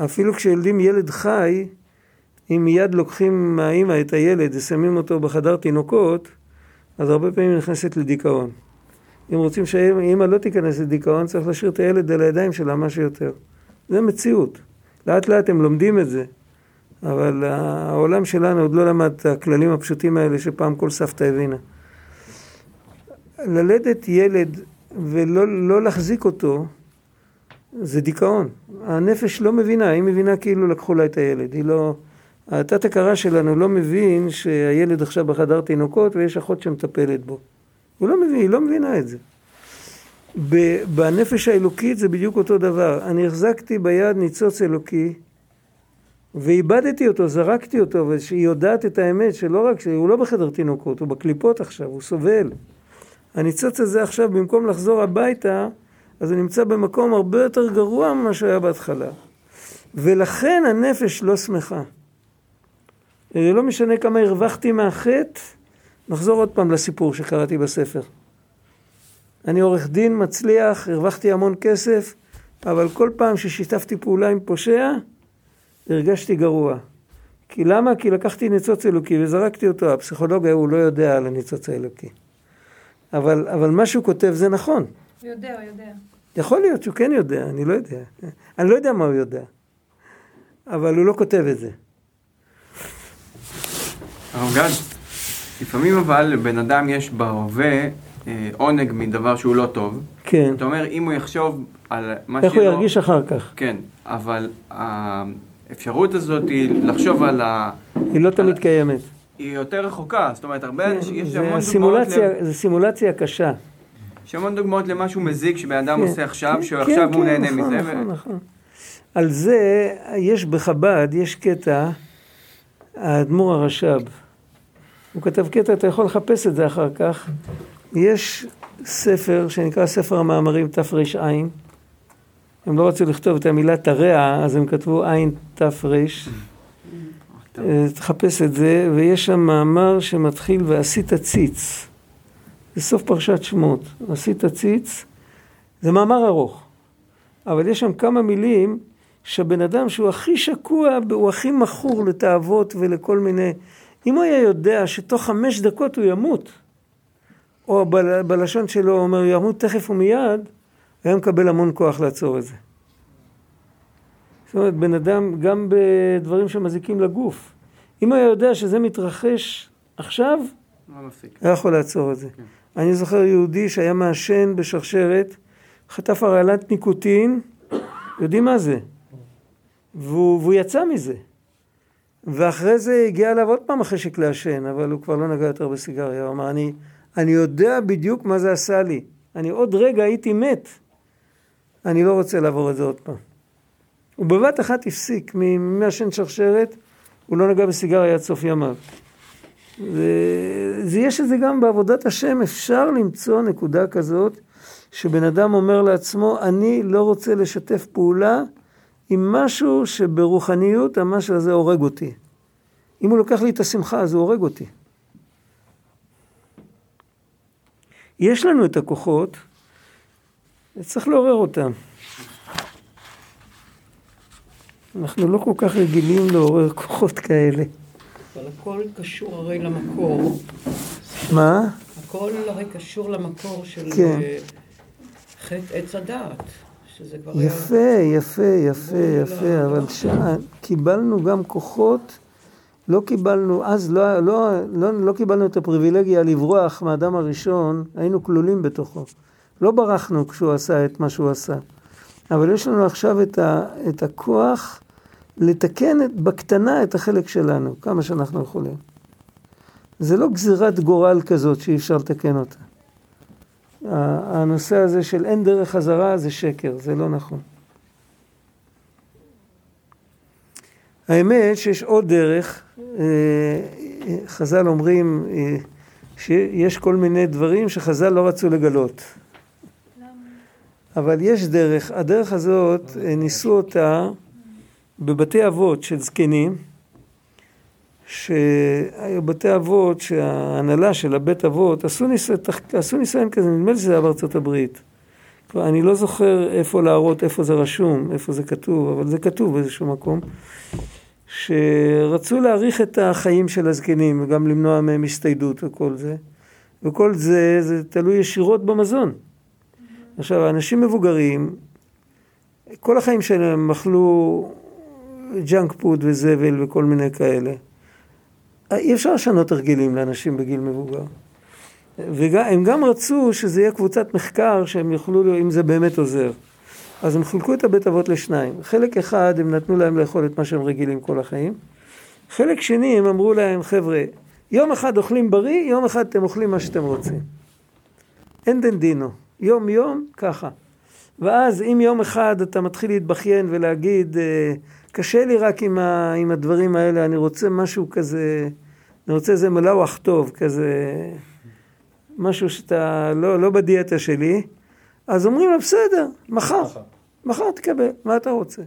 אפילו כשיולדים ילד חי, אם מיד לוקחים מהאימא את הילד ושמים אותו בחדר תינוקות, אז הרבה פעמים נכנסת לדיכאון. אם רוצים שהאימא לא תיכנס לדיכאון, צריך להשאיר את הילד על הידיים שלה מה שיותר. זה מציאות. לאט לאט הם לומדים את זה, אבל העולם שלנו עוד לא למד את הכללים הפשוטים האלה שפעם כל סבתא הבינה. ללדת ילד ולא לא להחזיק אותו, זה דיכאון. הנפש לא מבינה, היא מבינה כאילו לקחו לה את הילד. היא לא... התת הכרה שלנו לא מבין שהילד עכשיו בחדר תינוקות ויש אחות שמטפלת בו. הוא לא מבין, היא לא מבינה את זה. בנפש האלוקית זה בדיוק אותו דבר. אני החזקתי ביד ניצוץ אלוקי ואיבדתי אותו, זרקתי אותו, ושהיא יודעת את האמת שלא רק, שהוא לא בחדר תינוקות, הוא בקליפות עכשיו, הוא סובל. הניצוץ הזה עכשיו, במקום לחזור הביתה, אז הוא נמצא במקום הרבה יותר גרוע ממה שהיה בהתחלה. ולכן הנפש לא שמחה. אה, לא משנה כמה הרווחתי מהחטא, נחזור עוד פעם לסיפור שקראתי בספר. אני עורך דין מצליח, הרווחתי המון כסף, אבל כל פעם ששיתפתי פעולה עם פושע, הרגשתי גרוע. כי למה? כי לקחתי ניצוץ אלוקי וזרקתי אותו. הפסיכולוג הוא לא יודע על הניצוץ האלוקי. אבל, אבל מה שהוא כותב זה נכון. הוא יודע, הוא יודע. יכול להיות שהוא כן יודע, אני לא יודע. אני לא יודע מה הוא יודע. אבל הוא לא כותב את זה. הרב גד, לפעמים אבל לבן אדם יש בהווה אה, עונג מדבר שהוא לא טוב. כן. אתה אומר, אם הוא יחשוב על מה איך הוא שיהיה לו- ירגיש אחר כך? כן, אבל האפשרות הזאת היא לחשוב על ה... היא לא תמיד קיימת. היא יותר רחוקה, זאת אומרת, הרבה אנשים, יש זה המון דוגמאות, זה סימולציה קשה. יש המון דוגמאות למשהו מזיק שבן אדם כן, עושה עכשיו, כן, שעכשיו כן, הוא כן, נהנה נכון, מזה. נכון, נכון. על זה יש בחב"ד, יש קטע, האדמו"ר הרש"ב, הוא כתב קטע, אתה יכול לחפש את זה אחר כך. יש ספר שנקרא ספר המאמרים תר"ע, הם לא רצו לכתוב את המילה תרע, אז הם כתבו עין תר. תחפש את זה, ויש שם מאמר שמתחיל ועשית ציץ. זה סוף פרשת שמות. עשית ציץ, זה מאמר ארוך, אבל יש שם כמה מילים שהבן אדם שהוא הכי שקוע, הוא הכי מכור לתאוות ולכל מיני אם הוא היה יודע שתוך חמש דקות הוא ימות, או בל, בלשון שלו הוא אומר, ימות תכף ומיד, היה מקבל המון כוח לעצור את זה. זאת אומרת, בן אדם, גם בדברים שמזיקים לגוף, אם הוא היה יודע שזה מתרחש עכשיו, לא. היה יכול לעצור את זה. כן. אני זוכר יהודי שהיה מעשן בשרשרת, חטף הרעלת ניקוטין, יודעים מה זה? והוא, והוא יצא מזה. ואחרי זה הגיע אליו עוד פעם החשק לעשן, אבל הוא כבר לא נגע יותר בסיגריה. הוא אמר, אני, אני יודע בדיוק מה זה עשה לי. אני עוד רגע הייתי מת. אני לא רוצה לעבור את זה עוד פעם. הוא בבת אחת הפסיק ממעשן שרשרת, הוא לא נגע בסיגריה עד סוף ימיו. זה, זה יש את זה גם בעבודת השם, אפשר למצוא נקודה כזאת שבן אדם אומר לעצמו, אני לא רוצה לשתף פעולה עם משהו שברוחניות המשהו הזה הורג אותי. אם הוא לוקח לי את השמחה, אז הוא הורג אותי. יש לנו את הכוחות, צריך לעורר אותם. אנחנו לא כל כך רגילים לעורר כוחות כאלה. אבל הכל קשור הרי למקור. מה? הכל הרי קשור למקור של כן. אה, חטא עץ הדעת. כבר היה... יפה, יפה, יפה, יפה, אבל שעה, קיבלנו גם כוחות, לא קיבלנו, אז לא, לא, לא, לא קיבלנו את הפריבילגיה לברוח מהאדם הראשון, היינו כלולים בתוכו. לא ברחנו כשהוא עשה את מה שהוא עשה. אבל יש לנו עכשיו את, ה, את הכוח לתקן את, בקטנה את החלק שלנו, כמה שאנחנו יכולים. זה לא גזירת גורל כזאת שאי אפשר לתקן אותה. הנושא הזה של אין דרך חזרה זה שקר, זה לא נכון. האמת שיש עוד דרך, אה, חז"ל אומרים אה, שיש כל מיני דברים שחז"ל לא רצו לגלות. אבל יש דרך, הדרך הזאת, אה, ניסו אותה בבתי אבות של זקנים, שהיו בתי אבות שההנהלה של הבית אבות עשו, ניס... עשו ניסיון כזה, נדמה לי שזה היה בארצות הברית. כבר אני לא זוכר איפה להראות, איפה זה רשום, איפה זה כתוב, אבל זה כתוב באיזשהו מקום, שרצו להאריך את החיים של הזקנים וגם למנוע מהם הסתיידות וכל זה, וכל זה, זה תלוי ישירות במזון. עכשיו, אנשים מבוגרים, כל החיים שלהם אכלו junk food וזבל וכל מיני כאלה. אי אפשר לשנות הרגלים לאנשים בגיל מבוגר. והם גם רצו שזה יהיה קבוצת מחקר שהם יוכלו, אם זה באמת עוזר. אז הם חילקו את הבית אבות לשניים. חלק אחד, הם נתנו להם לאכול את מה שהם רגילים כל החיים. חלק שני, הם אמרו להם, חבר'ה, יום אחד אוכלים בריא, יום אחד אתם אוכלים מה שאתם רוצים. אין דין דינו. יום יום, ככה. ואז אם יום אחד אתה מתחיל להתבכיין ולהגיד, אה, קשה לי רק עם, ה, עם הדברים האלה, אני רוצה משהו כזה, אני רוצה איזה מלאווח טוב, כזה, משהו שאתה לא, לא בדיאטה שלי, אז אומרים לו, בסדר, מחר, מחר תקבל, מה אתה רוצה?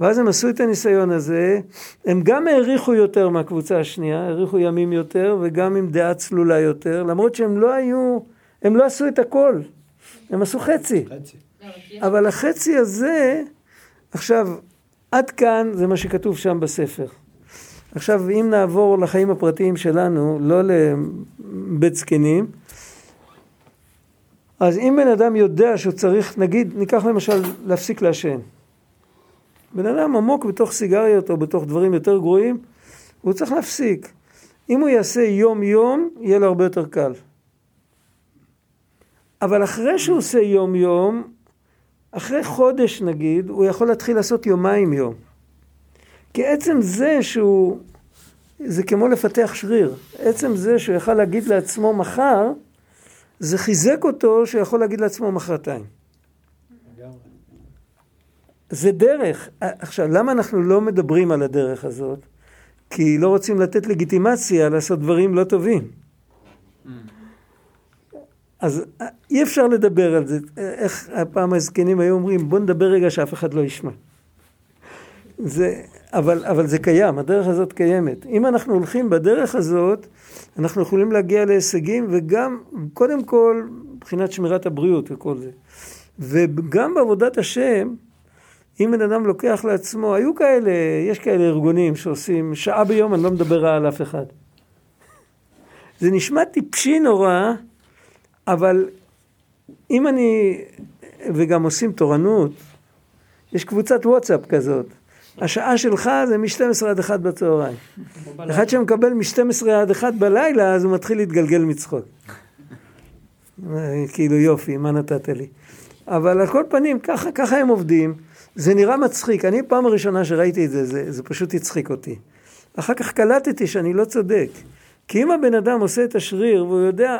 ואז הם עשו את הניסיון הזה, הם גם העריכו יותר מהקבוצה השנייה, העריכו ימים יותר וגם עם דעה צלולה יותר, למרות שהם לא היו, הם לא עשו את הכל, הם עשו חצי. חצי. אבל החצי הזה, עכשיו, עד כאן זה מה שכתוב שם בספר. עכשיו, אם נעבור לחיים הפרטיים שלנו, לא לבית זקנים, אז אם בן אדם יודע שהוא צריך, נגיד, ניקח למשל להפסיק לעשן. בן אדם עמוק בתוך סיגריות או בתוך דברים יותר גרועים, הוא צריך להפסיק. אם הוא יעשה יום-יום, יהיה לו הרבה יותר קל. אבל אחרי שהוא עושה יום-יום, אחרי חודש נגיד, הוא יכול להתחיל לעשות יומיים יום. כי עצם זה שהוא, זה כמו לפתח שריר. עצם זה שהוא יכל להגיד לעצמו מחר, זה חיזק אותו שהוא יכול להגיד לעצמו מחרתיים. זה דרך. עכשיו, למה אנחנו לא מדברים על הדרך הזאת? כי לא רוצים לתת לגיטימציה לעשות דברים לא טובים. אז אי אפשר לדבר על זה. איך הפעם הזקנים היו אומרים, בוא נדבר רגע שאף אחד לא ישמע. זה, אבל, אבל זה קיים, הדרך הזאת קיימת. אם אנחנו הולכים בדרך הזאת, אנחנו יכולים להגיע להישגים, וגם, קודם כל, מבחינת שמירת הבריאות וכל זה. וגם בעבודת השם, אם בן אדם לוקח לעצמו, היו כאלה, יש כאלה ארגונים שעושים שעה ביום, אני לא מדבר על אף אחד. זה נשמע טיפשי נורא, אבל אם אני, וגם עושים תורנות, יש קבוצת וואטסאפ כזאת. השעה שלך זה מ-12 עד 1 בצהריים. אחד שמקבל מ-12 עד 1 בלילה, אז הוא מתחיל להתגלגל מצחוק. כאילו יופי, מה נתת לי? אבל על כל פנים, ככה, ככה הם עובדים. זה נראה מצחיק. אני פעם הראשונה שראיתי את זה, זה, זה פשוט הצחיק אותי. אחר כך קלטתי שאני לא צודק. כי אם הבן אדם עושה את השריר והוא יודע,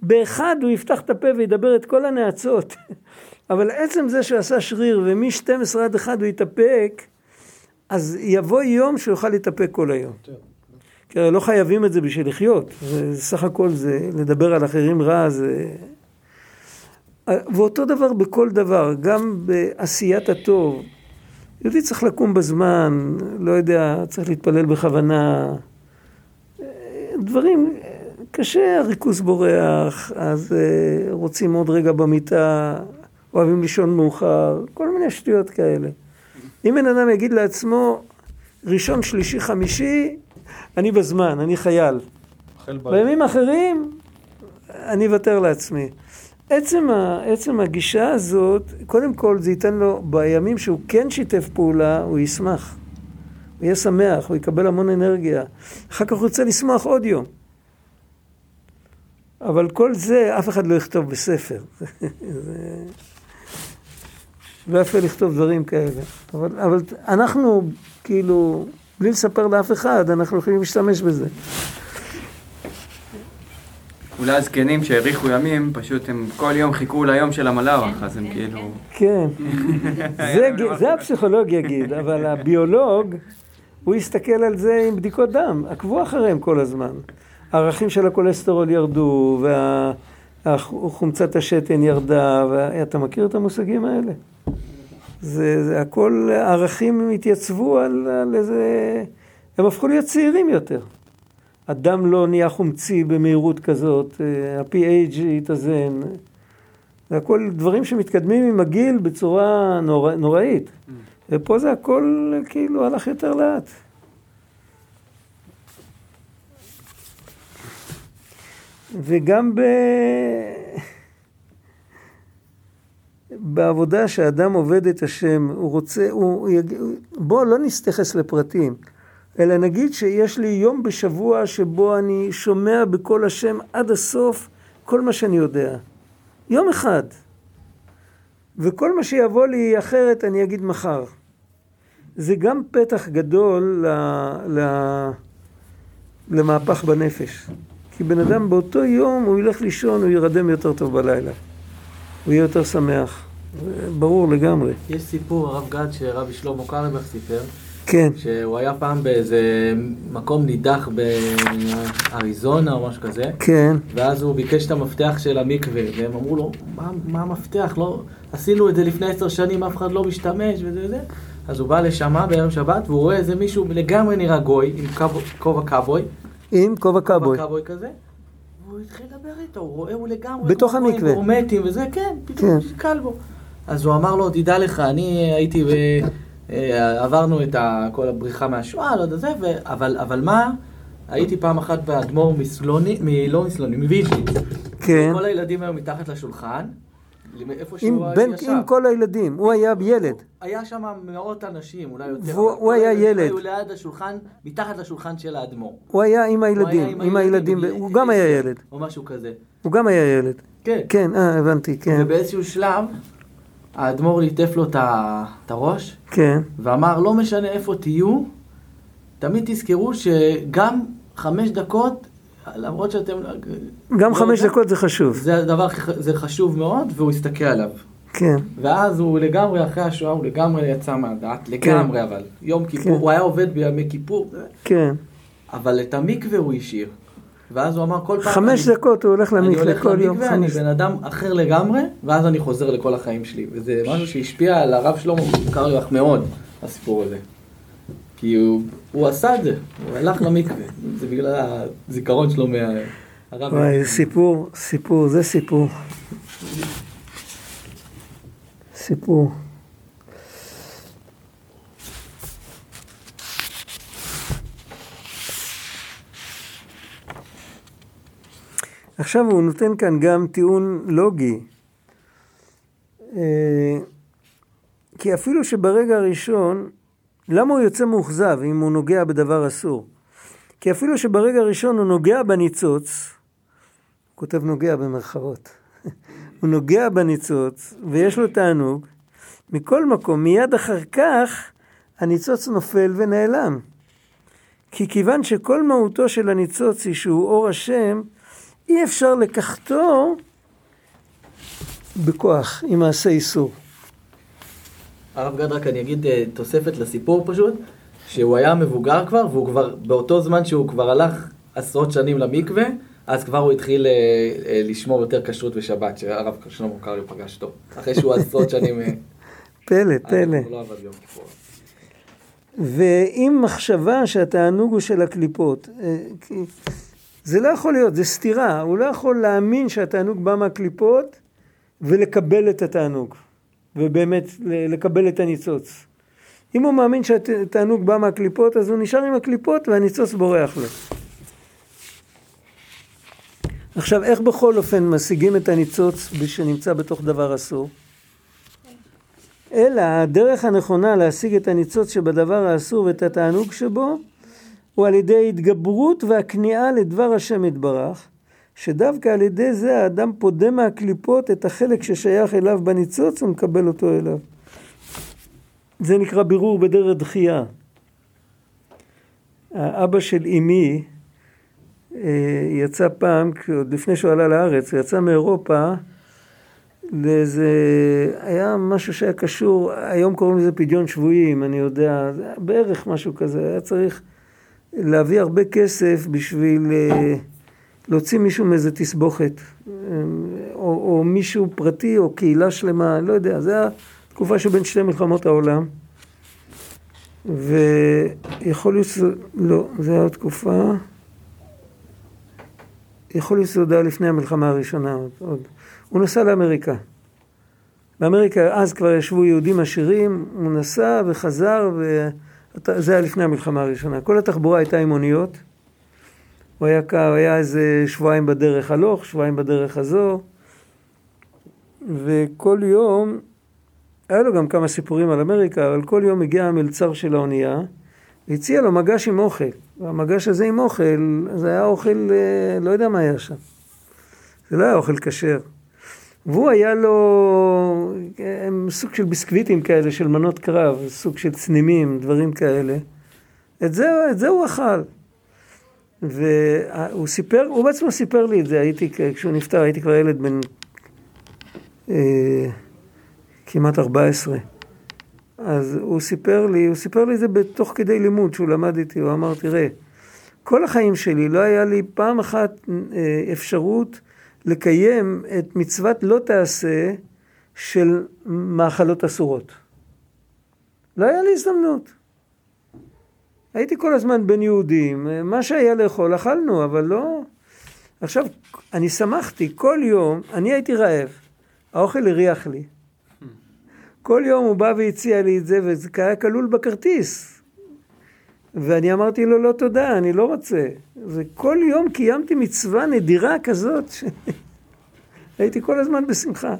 באחד הוא יפתח את הפה וידבר את כל הנאצות. אבל עצם זה שהוא עשה שריר ומ-12 עד 1 הוא יתאפק, אז יבוא יום שהוא יוכל להתאפק כל היום. כי לא חייבים את זה בשביל לחיות. סך הכל זה, לדבר על אחרים רע זה... ואותו דבר בכל דבר, גם בעשיית הטוב. יהודי צריך לקום בזמן, לא יודע, צריך להתפלל בכוונה. דברים, קשה, הריכוז בורח, אז אה, רוצים עוד רגע במיטה, אוהבים לישון מאוחר, כל מיני שטויות כאלה. אם בן אדם יגיד לעצמו, ראשון, שלישי, חמישי, אני בזמן, אני חייל. בימים אחרים, אני אוותר לעצמי. עצם, ה, עצם הגישה הזאת, קודם כל זה ייתן לו, בימים שהוא כן שיתף פעולה, הוא ישמח. הוא יהיה שמח, הוא יקבל המון אנרגיה. אחר כך הוא ירצה לשמוח עוד יום. אבל כל זה, אף אחד לא יכתוב בספר. זה... לא יפה לכתוב דברים כאלה. אבל, אבל אנחנו, כאילו, בלי לספר לאף אחד, אנחנו יכולים להשתמש בזה. אולי הזקנים שהאריכו ימים, פשוט הם כל יום חיכו ליום של המלאך, אז הם כאילו... כן, זה, זה הפסיכולוג יגיד, אבל הביולוג, הוא יסתכל על זה עם בדיקות דם, עקבו אחריהם כל הזמן. הערכים של הכולסטרול ירדו, וחומצת השתן ירדה, ואתה מכיר את המושגים האלה? זה, זה הכל, הערכים התייצבו על, על איזה... הם הפכו להיות צעירים יותר. הדם לא נהיה חומצי במהירות כזאת, אה, ה-PH התאזן. זה הכל דברים שמתקדמים עם הגיל בצורה נורא, נוראית. ופה זה הכל כאילו הלך יותר לאט. וגם ב... בעבודה שאדם עובד את השם, הוא רוצה, הוא. בוא לא נסתייחס לפרטים, אלא נגיד שיש לי יום בשבוע שבו אני שומע בקול השם עד הסוף כל מה שאני יודע. יום אחד. וכל מה שיבוא לי אחרת אני אגיד מחר. זה גם פתח גדול ל... ל... למהפך בנפש. כי בן אדם באותו יום הוא ילך לישון, הוא ירדם יותר טוב בלילה. הוא יהיה יותר שמח. ברור לגמרי. יש סיפור, הרב גד, שרבי שלמה קרליבך סיפר, כן. שהוא היה פעם באיזה מקום נידח באריזונה או משהו כזה, כן. ואז הוא ביקש את המפתח של המקווה, והם אמרו לו, מה, מה המפתח? לא, עשינו את זה לפני עשר שנים, אף אחד לא משתמש וזה וזה. אז הוא בא לשמה בערב שבת, והוא רואה איזה מישהו לגמרי נראה גוי, עם כובע- כובע קאבוי, עם כובע כובע קאבוי. קאבוי כזה, והוא התחיל לדבר איתו, הוא רואה, הוא לגמרי... בתוך המקווה. עם גורמטים וזה, כן, פתאום כן. קל בו. אז הוא אמר לו, תדע לך, אני הייתי, ב... אה, עברנו את. כל הבריחה מהשואה, לא יודע זה, ו... אבל, אבל מה, הייתי פעם אחת באדמו"ר מסלוני. לא מסלוני, מוויז'ניץ. כן. כל הילדים היו מתחת לשולחן, עם, שהוא בין, ישב. עם כל הילדים, הוא היה ילד. היה שם מאות אנשים, אולי יותר. והוא- הוא היה ילד. היו ליד השולחן, מתחת לשולחן של האדמו"ר. הוא היה עם היה הילדים, עם הילדים, הוא גם היה ילד. או משהו כזה. הוא גם היה ילד. כן. כן, אה, הבנתי, כן. ובאיזשהו שלב, האדמו"ר ליטף לו את הראש, כן, ואמר, לא משנה איפה תהיו, תמיד תזכרו שגם חמש דקות, למרות שאתם... גם לא חמש דקות זה חשוב. זה הדבר, זה חשוב מאוד, והוא הסתכל עליו. כן, ואז הוא לגמרי, אחרי השואה, הוא לגמרי יצא מהדעת, לגמרי אבל. יום כיפור, כן. הוא היה עובד בימי כיפור, כן. אבל את המקווה הוא השאיר. ואז הוא אמר כל פעם... חמש אני- דקות הוא הולך אני למקווה הולך כל יום. למקווה, אני בן אדם אחר לגמרי, ואז אני חוזר לכל החיים שלי. וזה משהו שהשפיע על הרב שלמה קרליבך מאוד, הסיפור הזה. כי הוא, הוא עשה את זה, הוא הלך למקווה, זה בגלל הזיכרון שלו מה... וואי, סיפור, סיפור, זה סיפור. סיפור. עכשיו הוא נותן כאן גם טיעון לוגי. אה, כי אפילו שברגע הראשון למה הוא יוצא מאוכזב אם הוא נוגע בדבר אסור? כי אפילו שברגע הראשון הוא נוגע בניצוץ, הוא כותב נוגע במרכאות, הוא נוגע בניצוץ ויש לו תענוג, מכל מקום, מיד אחר כך הניצוץ נופל ונעלם. כי כיוון שכל מהותו של הניצוץ היא שהוא אור השם, אי אפשר לקחתו בכוח, עם מעשה איסור. הרב גד, רק אני אגיד אה, תוספת לסיפור פשוט, שהוא היה מבוגר כבר, והוא כבר, באותו זמן שהוא כבר הלך עשרות שנים למקווה, אז כבר הוא התחיל אה, אה, לשמור יותר כשרות ושבת, שהרב שלמה קרליו פגש אותו. אחרי שהוא עשרות שנים... פלא, פלא. הוא לא עבד יום כיפור. ועם מחשבה שהתענוג הוא של הקליפות. זה לא יכול להיות, זה סתירה. הוא לא יכול להאמין שהתענוג בא מהקליפות ולקבל את התענוג. ובאמת לקבל את הניצוץ. אם הוא מאמין שהתענוג בא מהקליפות, אז הוא נשאר עם הקליפות והניצוץ בורח לו. עכשיו, איך בכל אופן משיגים את הניצוץ שנמצא בתוך דבר אסור? אלא הדרך הנכונה להשיג את הניצוץ שבדבר האסור ואת התענוג שבו, הוא על ידי התגברות והכניעה לדבר השם יתברך, שדווקא על ידי זה האדם פודה מהקליפות את החלק ששייך אליו בניצוץ ומקבל אותו אליו. זה נקרא בירור בדרך דחייה. האבא של אמי אה, יצא פעם, עוד לפני שהוא עלה לארץ, הוא יצא מאירופה לאיזה, היה משהו שהיה קשור, היום קוראים לזה פדיון שבויים, אני יודע, בערך משהו כזה, היה צריך להביא הרבה כסף בשביל אה, להוציא מישהו מאיזה תסבוכת, אה, או, או מישהו פרטי או קהילה שלמה, לא יודע, זה היה תקופה שבין שתי מלחמות העולם. ויכול להיות שזה, לא, זה היה תקופה, יכול להיות שזה עוד היה לפני המלחמה הראשונה, עוד. הוא נסע לאמריקה. באמריקה אז כבר ישבו יהודים עשירים, הוא נסע וחזר, וזה היה לפני המלחמה הראשונה. כל התחבורה הייתה עם אוניות. הוא היה, הוא היה איזה שבועיים בדרך הלוך, שבועיים בדרך הזו, וכל יום, היה לו גם כמה סיפורים על אמריקה, אבל כל יום הגיע המלצר של האונייה, והציע לו מגש עם אוכל. והמגש הזה עם אוכל, זה היה אוכל, אה, לא יודע מה היה שם. זה לא היה אוכל כשר. והוא היה לו אה, סוג של ביסקוויטים כאלה, של מנות קרב, סוג של צנימים, דברים כאלה. את זה, את זה הוא אכל. והוא סיפר, הוא בעצמו סיפר לי את זה, הייתי, כשהוא נפטר, הייתי כבר ילד בן אה, כמעט 14. אז הוא סיפר לי, הוא סיפר לי את זה בתוך כדי לימוד שהוא למד איתי, הוא אמר, תראה, כל החיים שלי לא היה לי פעם אחת אה, אפשרות לקיים את מצוות לא תעשה של מאכלות אסורות. לא היה לי הזדמנות. הייתי כל הזמן בין יהודים, מה שהיה לאכול אכלנו, אבל לא... עכשיו, אני שמחתי, כל יום, אני הייתי רעב, האוכל הריח לי. כל יום הוא בא והציע לי את זה, וזה היה כלול בכרטיס. ואני אמרתי לו, לא תודה, אני לא רוצה. וכל יום קיימתי מצווה נדירה כזאת, שהייתי כל הזמן בשמחה.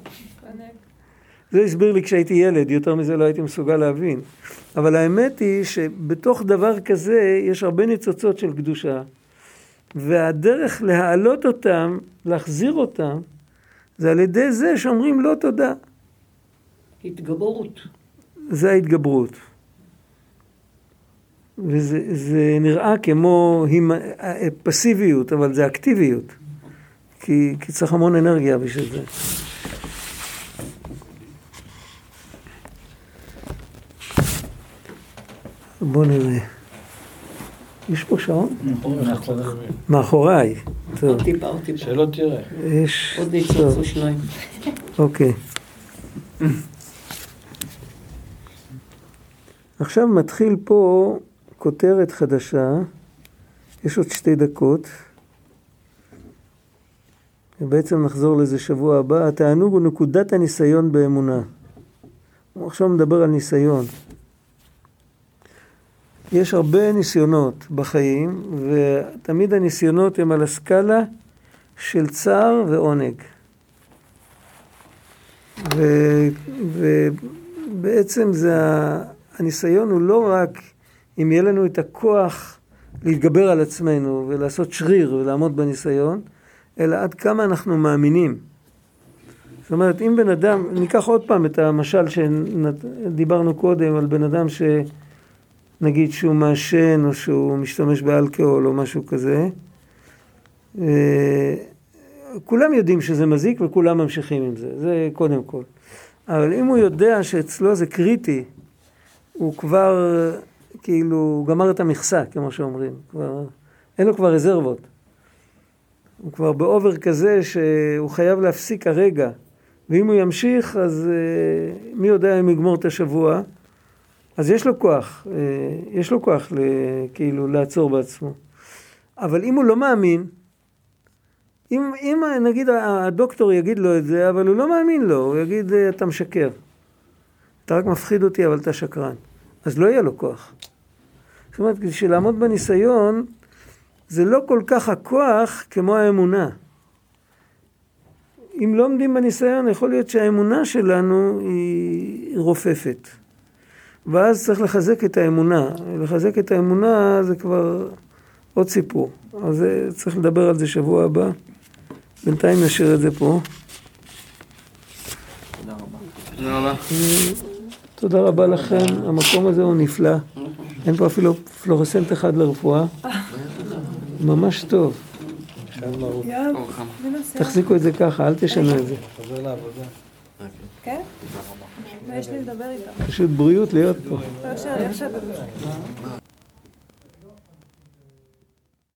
זה הסביר לי כשהייתי ילד, יותר מזה לא הייתי מסוגל להבין. אבל האמת היא שבתוך דבר כזה יש הרבה ניצוצות של קדושה, והדרך להעלות אותם, להחזיר אותם, זה על ידי זה שאומרים לא תודה. התגברות. זה ההתגברות. וזה זה נראה כמו הימ... פסיביות, אבל זה אקטיביות. כי, כי צריך המון אנרגיה בשביל זה. בוא נראה. יש פה שעון? מאחוריי. טוב, טיפה, עוד טיפה. שלא תראה. יש... עוד טוב, ניצוץ או שניים. אוקיי. עכשיו מתחיל פה כותרת חדשה, יש עוד שתי דקות, ובעצם נחזור לזה שבוע הבא. התענוג הוא נקודת הניסיון באמונה. הוא עכשיו מדבר על ניסיון. יש הרבה ניסיונות בחיים, ותמיד הניסיונות הם על הסקאלה של צער ועונג. ו- ובעצם זה, הניסיון הוא לא רק אם יהיה לנו את הכוח להתגבר על עצמנו ולעשות שריר ולעמוד בניסיון, אלא עד כמה אנחנו מאמינים. זאת אומרת, אם בן אדם, ניקח עוד פעם את המשל שדיברנו קודם על בן אדם שנגיד שהוא מעשן או שהוא משתמש באלכוהול או משהו כזה, אה, כולם יודעים שזה מזיק וכולם ממשיכים עם זה, זה קודם כל. אבל אם הוא יודע שאצלו זה קריטי, הוא כבר כאילו גמר את המכסה, כמו שאומרים, כבר, אין לו כבר רזרבות. הוא כבר באובר כזה שהוא חייב להפסיק הרגע, ואם הוא ימשיך, אז אה, מי יודע אם יגמור את השבוע, אז יש לו כוח, אה, יש לו כוח כאילו לעצור בעצמו. אבל אם הוא לא מאמין, אם, אם נגיד הדוקטור יגיד לו את זה, אבל הוא לא מאמין לו, הוא יגיד, אה, אתה משקר. אתה רק מפחיד אותי, אבל אתה שקרן. אז לא יהיה לו כוח. זאת אומרת, בשביל לעמוד בניסיון, זה לא כל כך הכוח כמו האמונה. אם לא עומדים בניסיון, יכול להיות שהאמונה שלנו היא רופפת. ואז צריך לחזק את האמונה. לחזק את האמונה זה כבר עוד סיפור. אז צריך לדבר על זה שבוע הבא. בינתיים נשאיר את זה פה. תודה רבה. תודה רבה לכם, המקום הזה הוא נפלא. אין פה אפילו פלורסנט אחד לרפואה. ממש טוב. תחזיקו את זה ככה, אל תשנו את זה. מה יש לי לדבר איתו? פשוט בריאות להיות פה. לא.